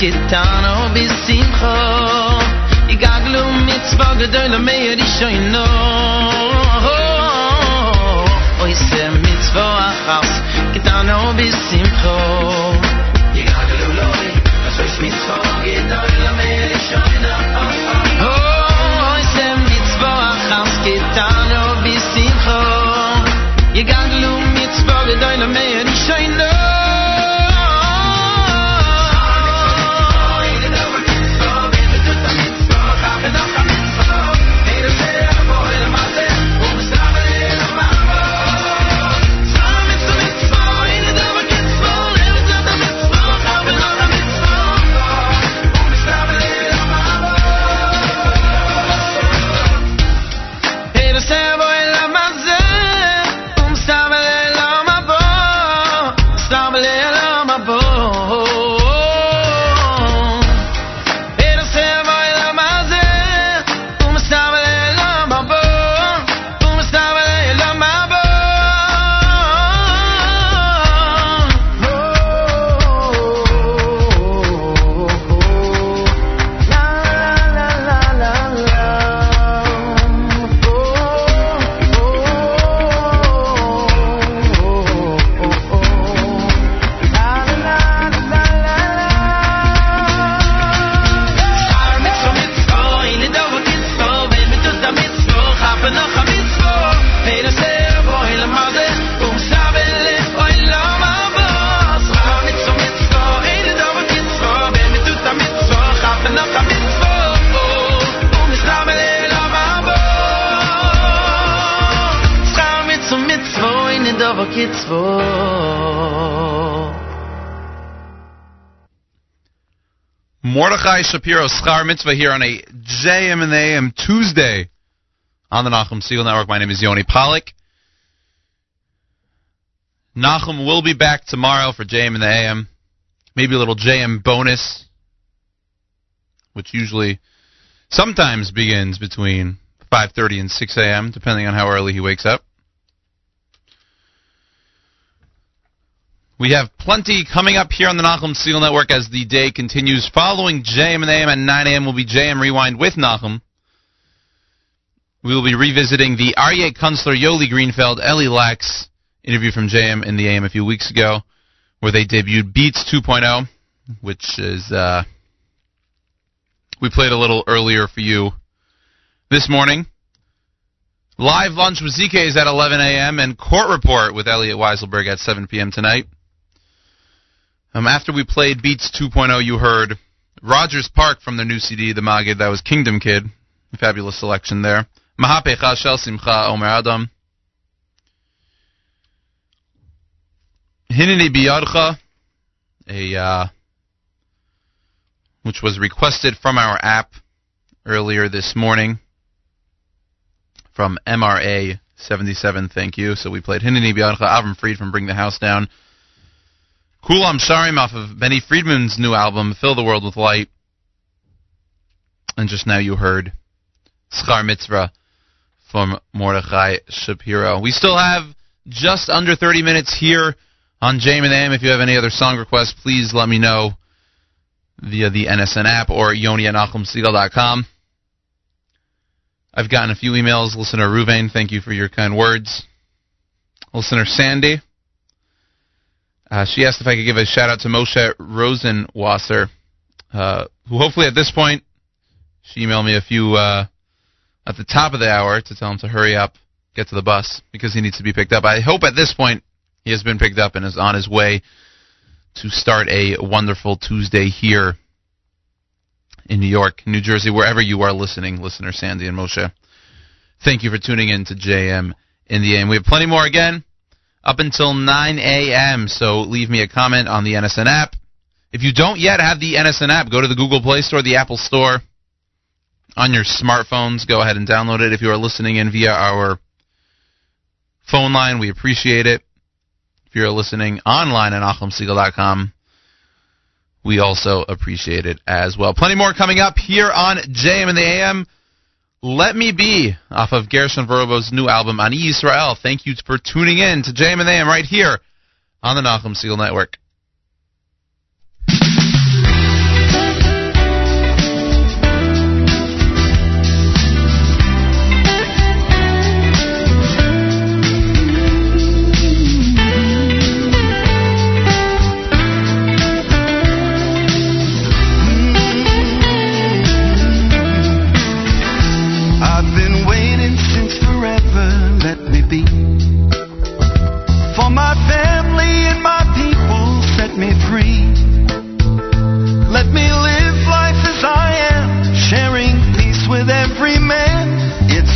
getan ob bis sim kho i gaglu mit zwag de le mer ich no oi se mit zwag getan ob bis sim kho Shapiro Schar Mitzvah here on a JM and AM Tuesday on the Nachum Segal Network. My name is Yoni Pollak. Nachum will be back tomorrow for JM and the AM. Maybe a little JM bonus, which usually sometimes begins between 5.30 and 6 a.m., depending on how early he wakes up. We have plenty coming up here on the Nachum Segal Network as the day continues. Following JM and AM at 9 a.m. will be JM Rewind with Nachum. We will be revisiting the Aryeh Kunstler, Yoli Greenfeld, Ellie Lax interview from JM in the AM a few weeks ago, where they debuted Beats 2.0, which is uh, we played a little earlier for you this morning. Live lunch with ZK is at 11 a.m. and court report with Elliot Weiselberg at 7 p.m. tonight. Um, after we played Beats 2.0, you heard Rogers Park from their new CD, The Magid. That was Kingdom Kid. Fabulous selection there. Mahapecha Shel Simcha Omer Adam. Hineni Biyadcha, a uh, which was requested from our app earlier this morning from MRA 77. Thank you. So we played Hineni Biyadcha, Avram Fried from Bring the House Down. Kulam Sharim off of Benny Friedman's new album, Fill the World with Light. And just now you heard Schar Mitzvah from Mordechai Shapiro. We still have just under 30 minutes here on JM and AM. If you have any other song requests, please let me know via the NSN app or yoni. I've gotten a few emails. Listener Ruvain, thank you for your kind words. Listener Sandy, uh, she asked if I could give a shout out to Moshe Rosenwasser, uh, who hopefully at this point, she emailed me a few uh, at the top of the hour to tell him to hurry up, get to the bus because he needs to be picked up. I hope at this point he has been picked up and is on his way to start a wonderful Tuesday here in New York, New Jersey, wherever you are listening, listener Sandy and Moshe. Thank you for tuning in to JM in the AM. We have plenty more again up until 9 a.m. So leave me a comment on the NSN app. If you don't yet have the NSN app, go to the Google Play Store, the Apple Store. On your smartphones, go ahead and download it. If you are listening in via our phone line, we appreciate it. If you're listening online at NachumSegal.com, we also appreciate it as well. Plenty more coming up here on JM and the AM. Let Me Be off of Gershon Veroba's new album on Israel. Thank you for tuning in to Jam and AM right here on the Nachum Segal Network.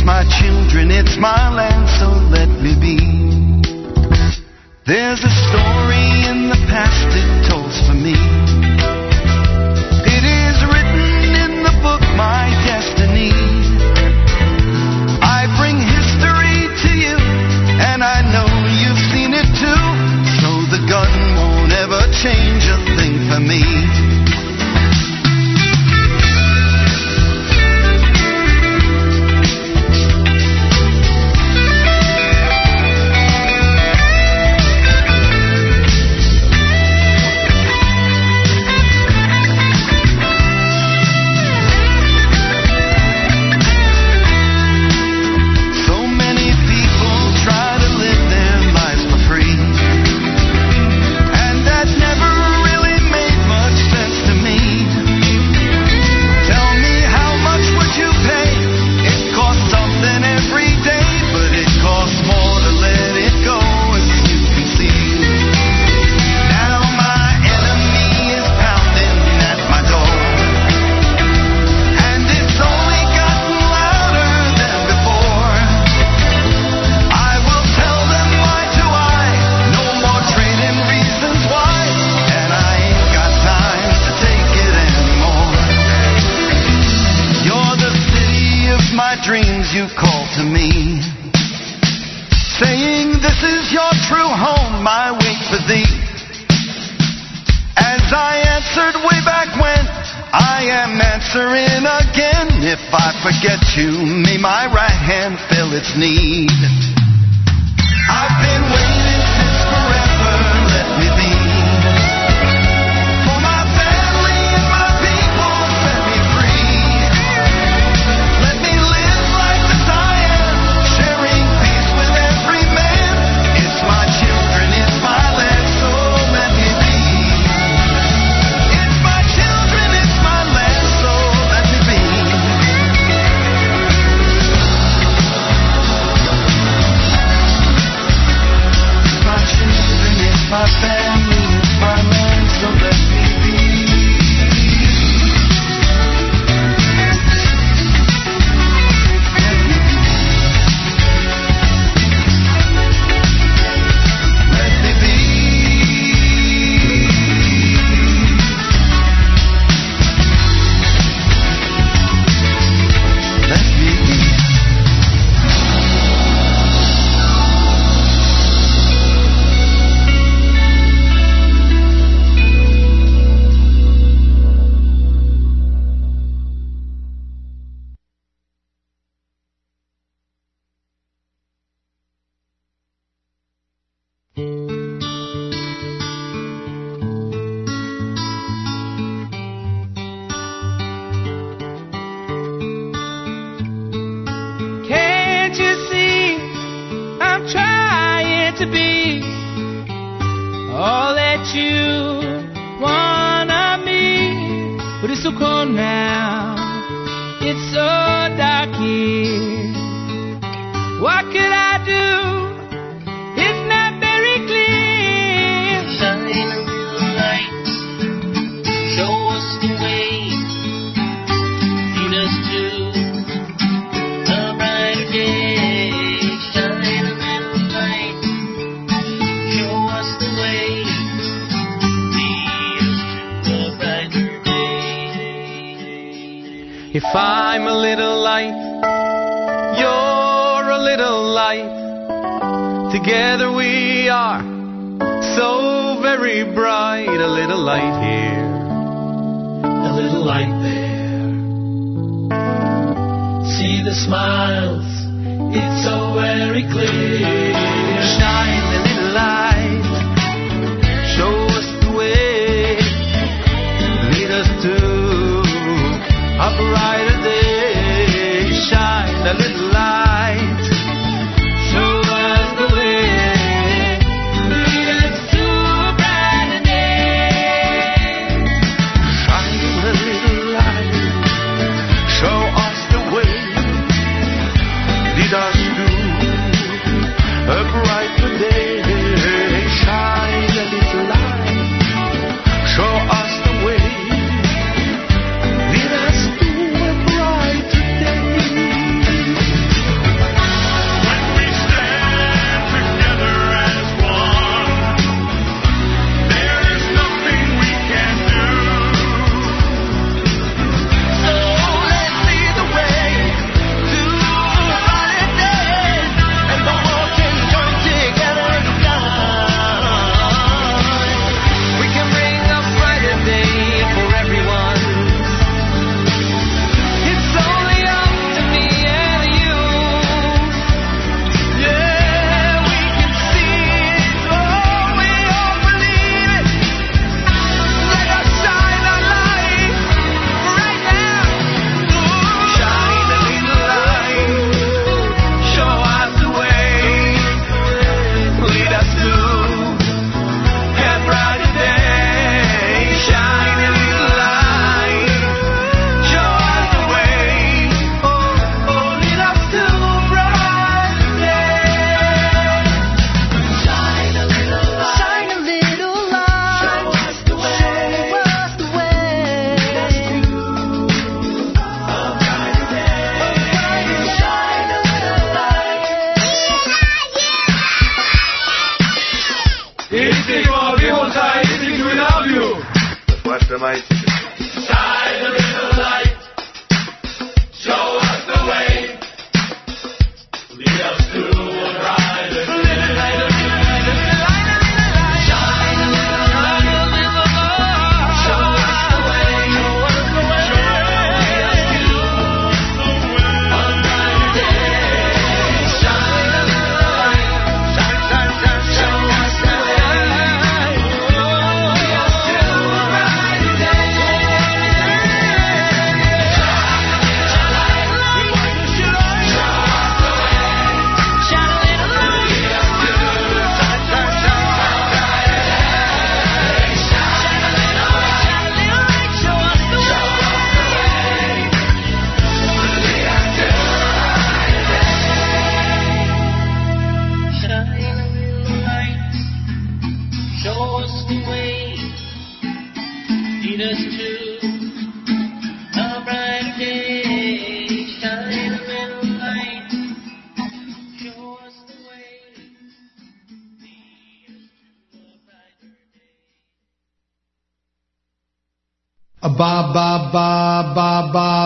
my children, it's my land, so let me be. There's a story in the past to me, my right hand fell its knee.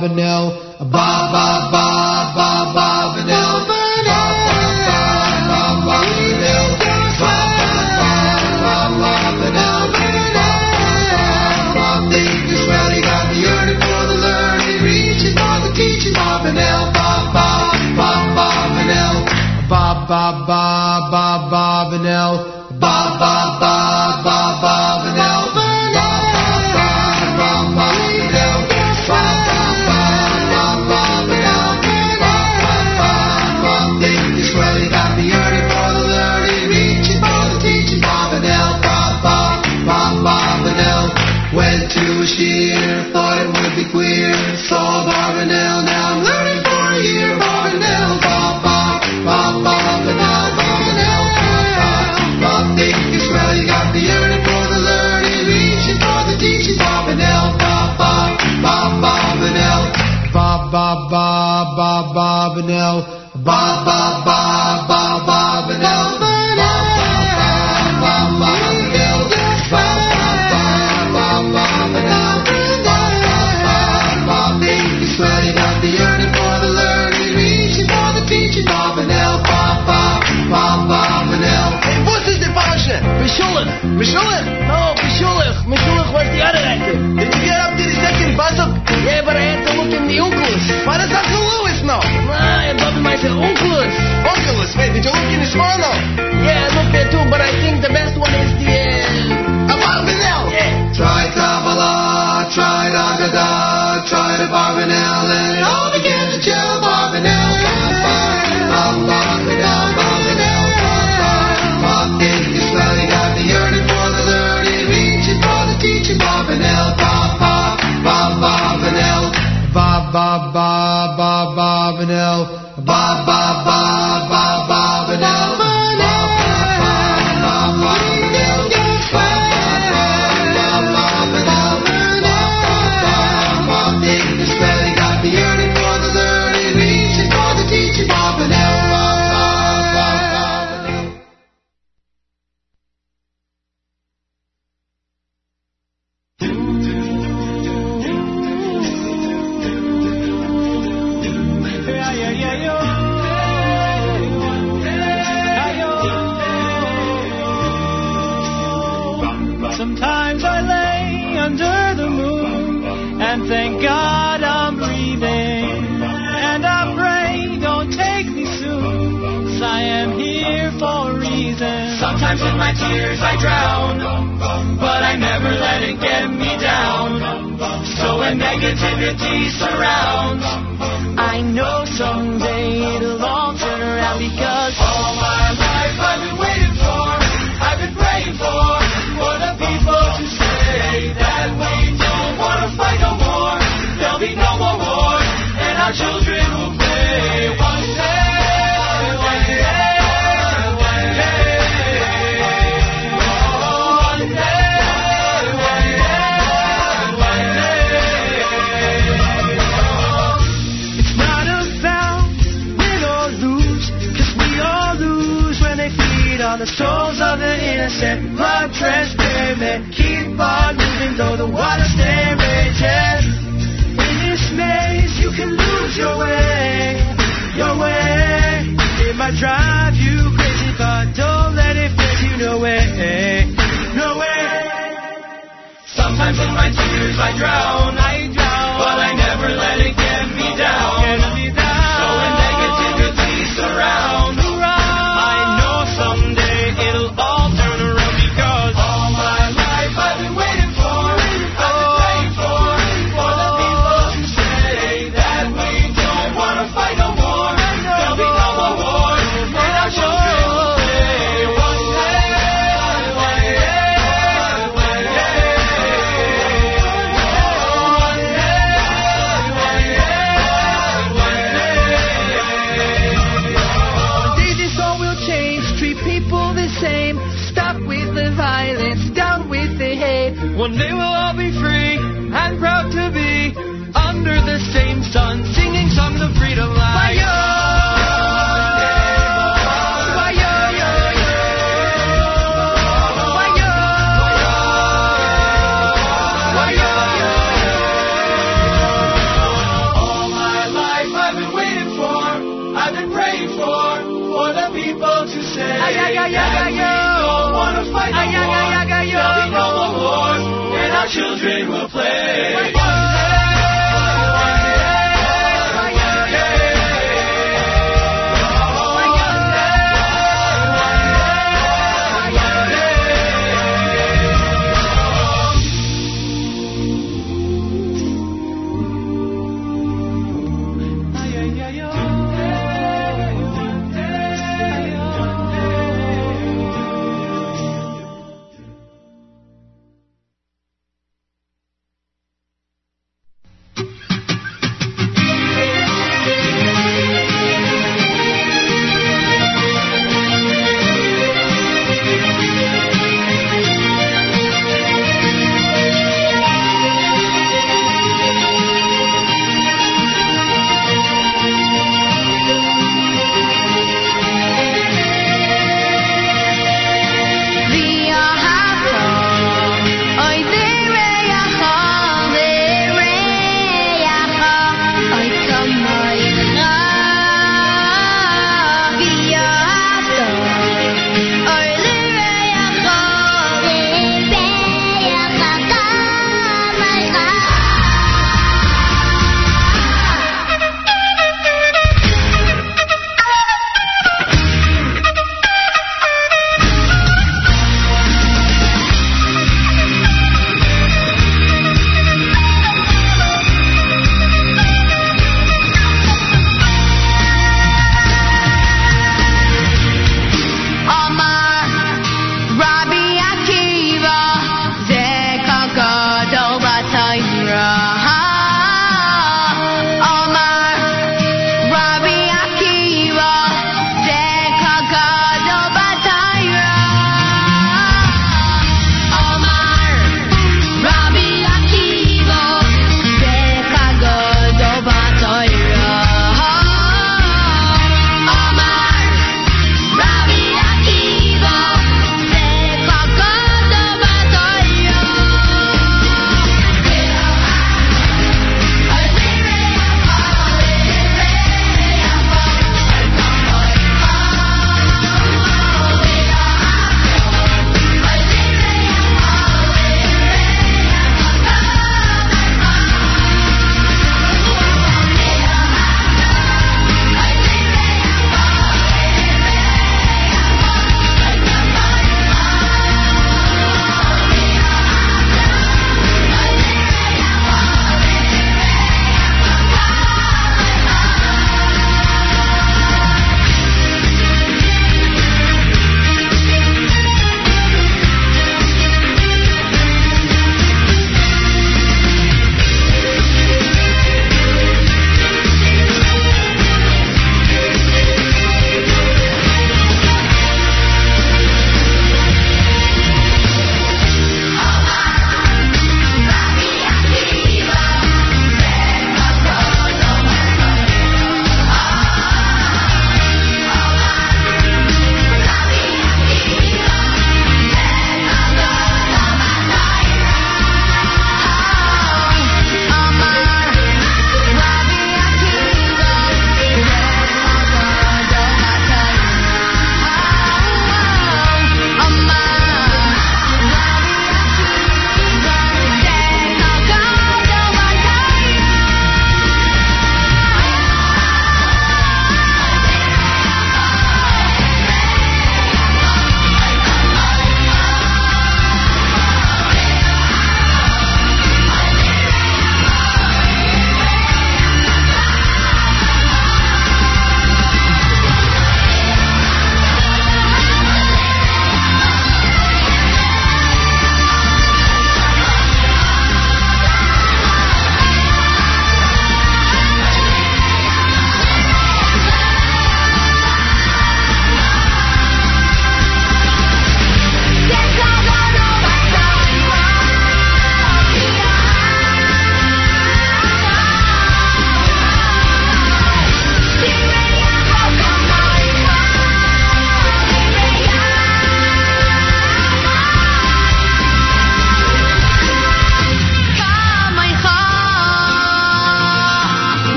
Ba Sometimes I lay under the moon and thank God I'm breathing. And I pray, don't take me soon, 'cause I am here for a reason. Sometimes in my tears I drown, but I never let it get me down. So when negativity surrounds, I know someday it'll all turn around because all my life I've been waiting for, I've been praying for, for the people to say that we don't want to fight no more. There'll be no more war, and our children transparent, keep on moving though the water stay raging. In this maze, you can lose your way, your way. It might drive you crazy, but don't let it phase you. No way, no way. Sometimes in my tears I drown, I drown, but I never let it get me down. So when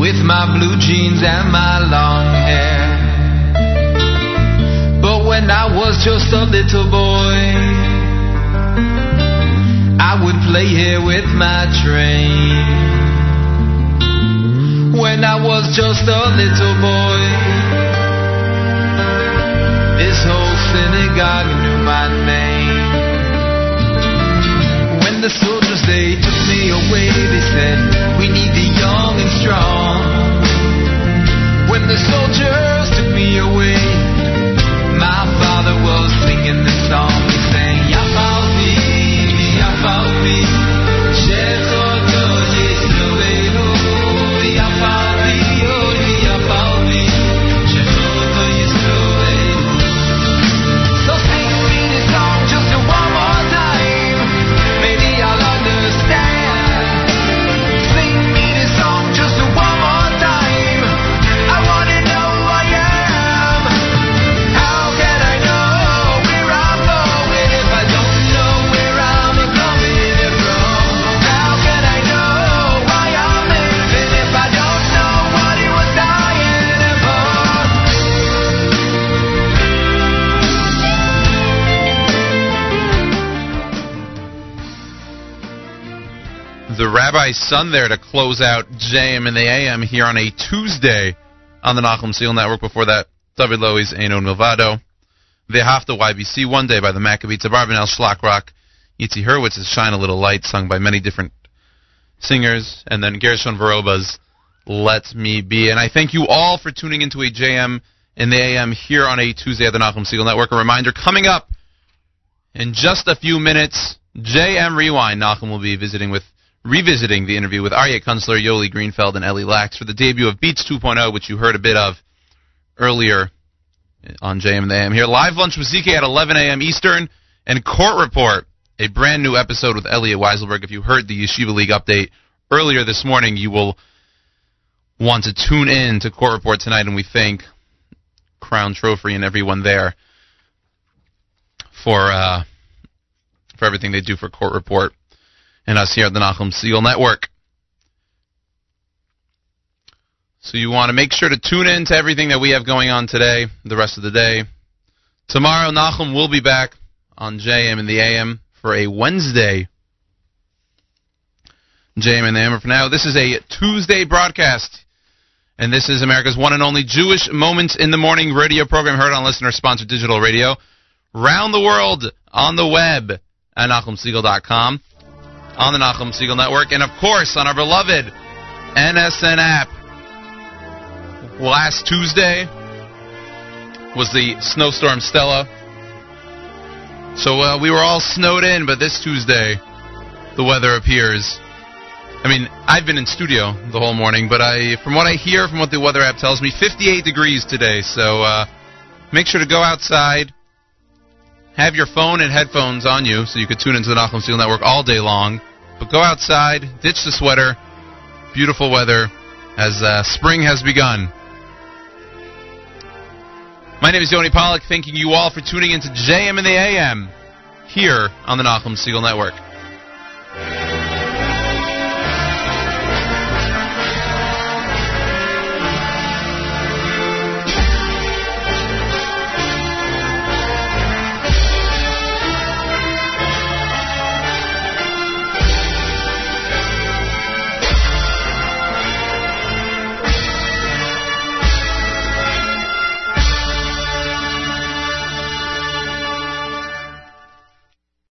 with my blue jeans and my long hair. But when I was just a little boy, I would play here with my train. When I was just a little boy, this whole synagogue knew my name. When the soldiers they took me away, they said, We need the young and strong. When the soldiers took me away, my father was singing this song. He sang, Yafalti, Yafalti, The Rabbi's Son there to close out JM and the AM here on a Tuesday on the Nachum Segal Network. Before that, David Lowy's Ein Od Milvado. Vehafta YBC One Day by the Maccabeats of Barbanel Schlakrock. Yitzi Hurwitz's Shine a Little Light sung by many different singers. And then Gershon Veroba's Let Me Be. And I thank you all for tuning into a JM and the AM here on a Tuesday at the Nachum Segal Network. A reminder coming up in just a few minutes, JM Rewind. Nachum will be visiting with revisiting the interview with Aryeh Kunstler, Yoli Greenfeld, and Ellie Lax for the debut of Beats 2.0, which you heard a bit of earlier on JM and the AM. Here, live lunch with ZK at 11 a.m. Eastern, and Court Report, a brand new episode with Elliot Weiselberg. If you heard the Yeshiva League update earlier this morning, you will want to tune in to Court Report tonight, and we thank Crown Trophy and everyone there for uh, for everything they do for Court Report and us here at the Nachum Segal Network. So you want to make sure to tune in to everything that we have going on today, the rest of the day. Tomorrow, Nachum will be back on JM and the AM for a Wednesday JM and the AM. For now, this is a Tuesday broadcast, and this is America's one and only Jewish Moments in the Morning radio program heard on listener-sponsored digital radio, round the world on the web at NachumSegal.com on the Nachum Segal Network, and of course on our beloved NSN app. Last Tuesday was the snowstorm Stella, so uh, we were all snowed in. But this Tuesday, the weather appears. I mean, I've been in studio the whole morning, but I, from what I hear, from what the weather app tells me, 58 degrees today. So uh, make sure to go outside. Have your phone and headphones on you so you could tune into the Nachum Segal Network all day long. But go outside, ditch the sweater. Beautiful weather as uh, spring has begun. My name is Yoni Pollak, thanking you all for tuning into JM and the AM here on the Nachum Segal Network.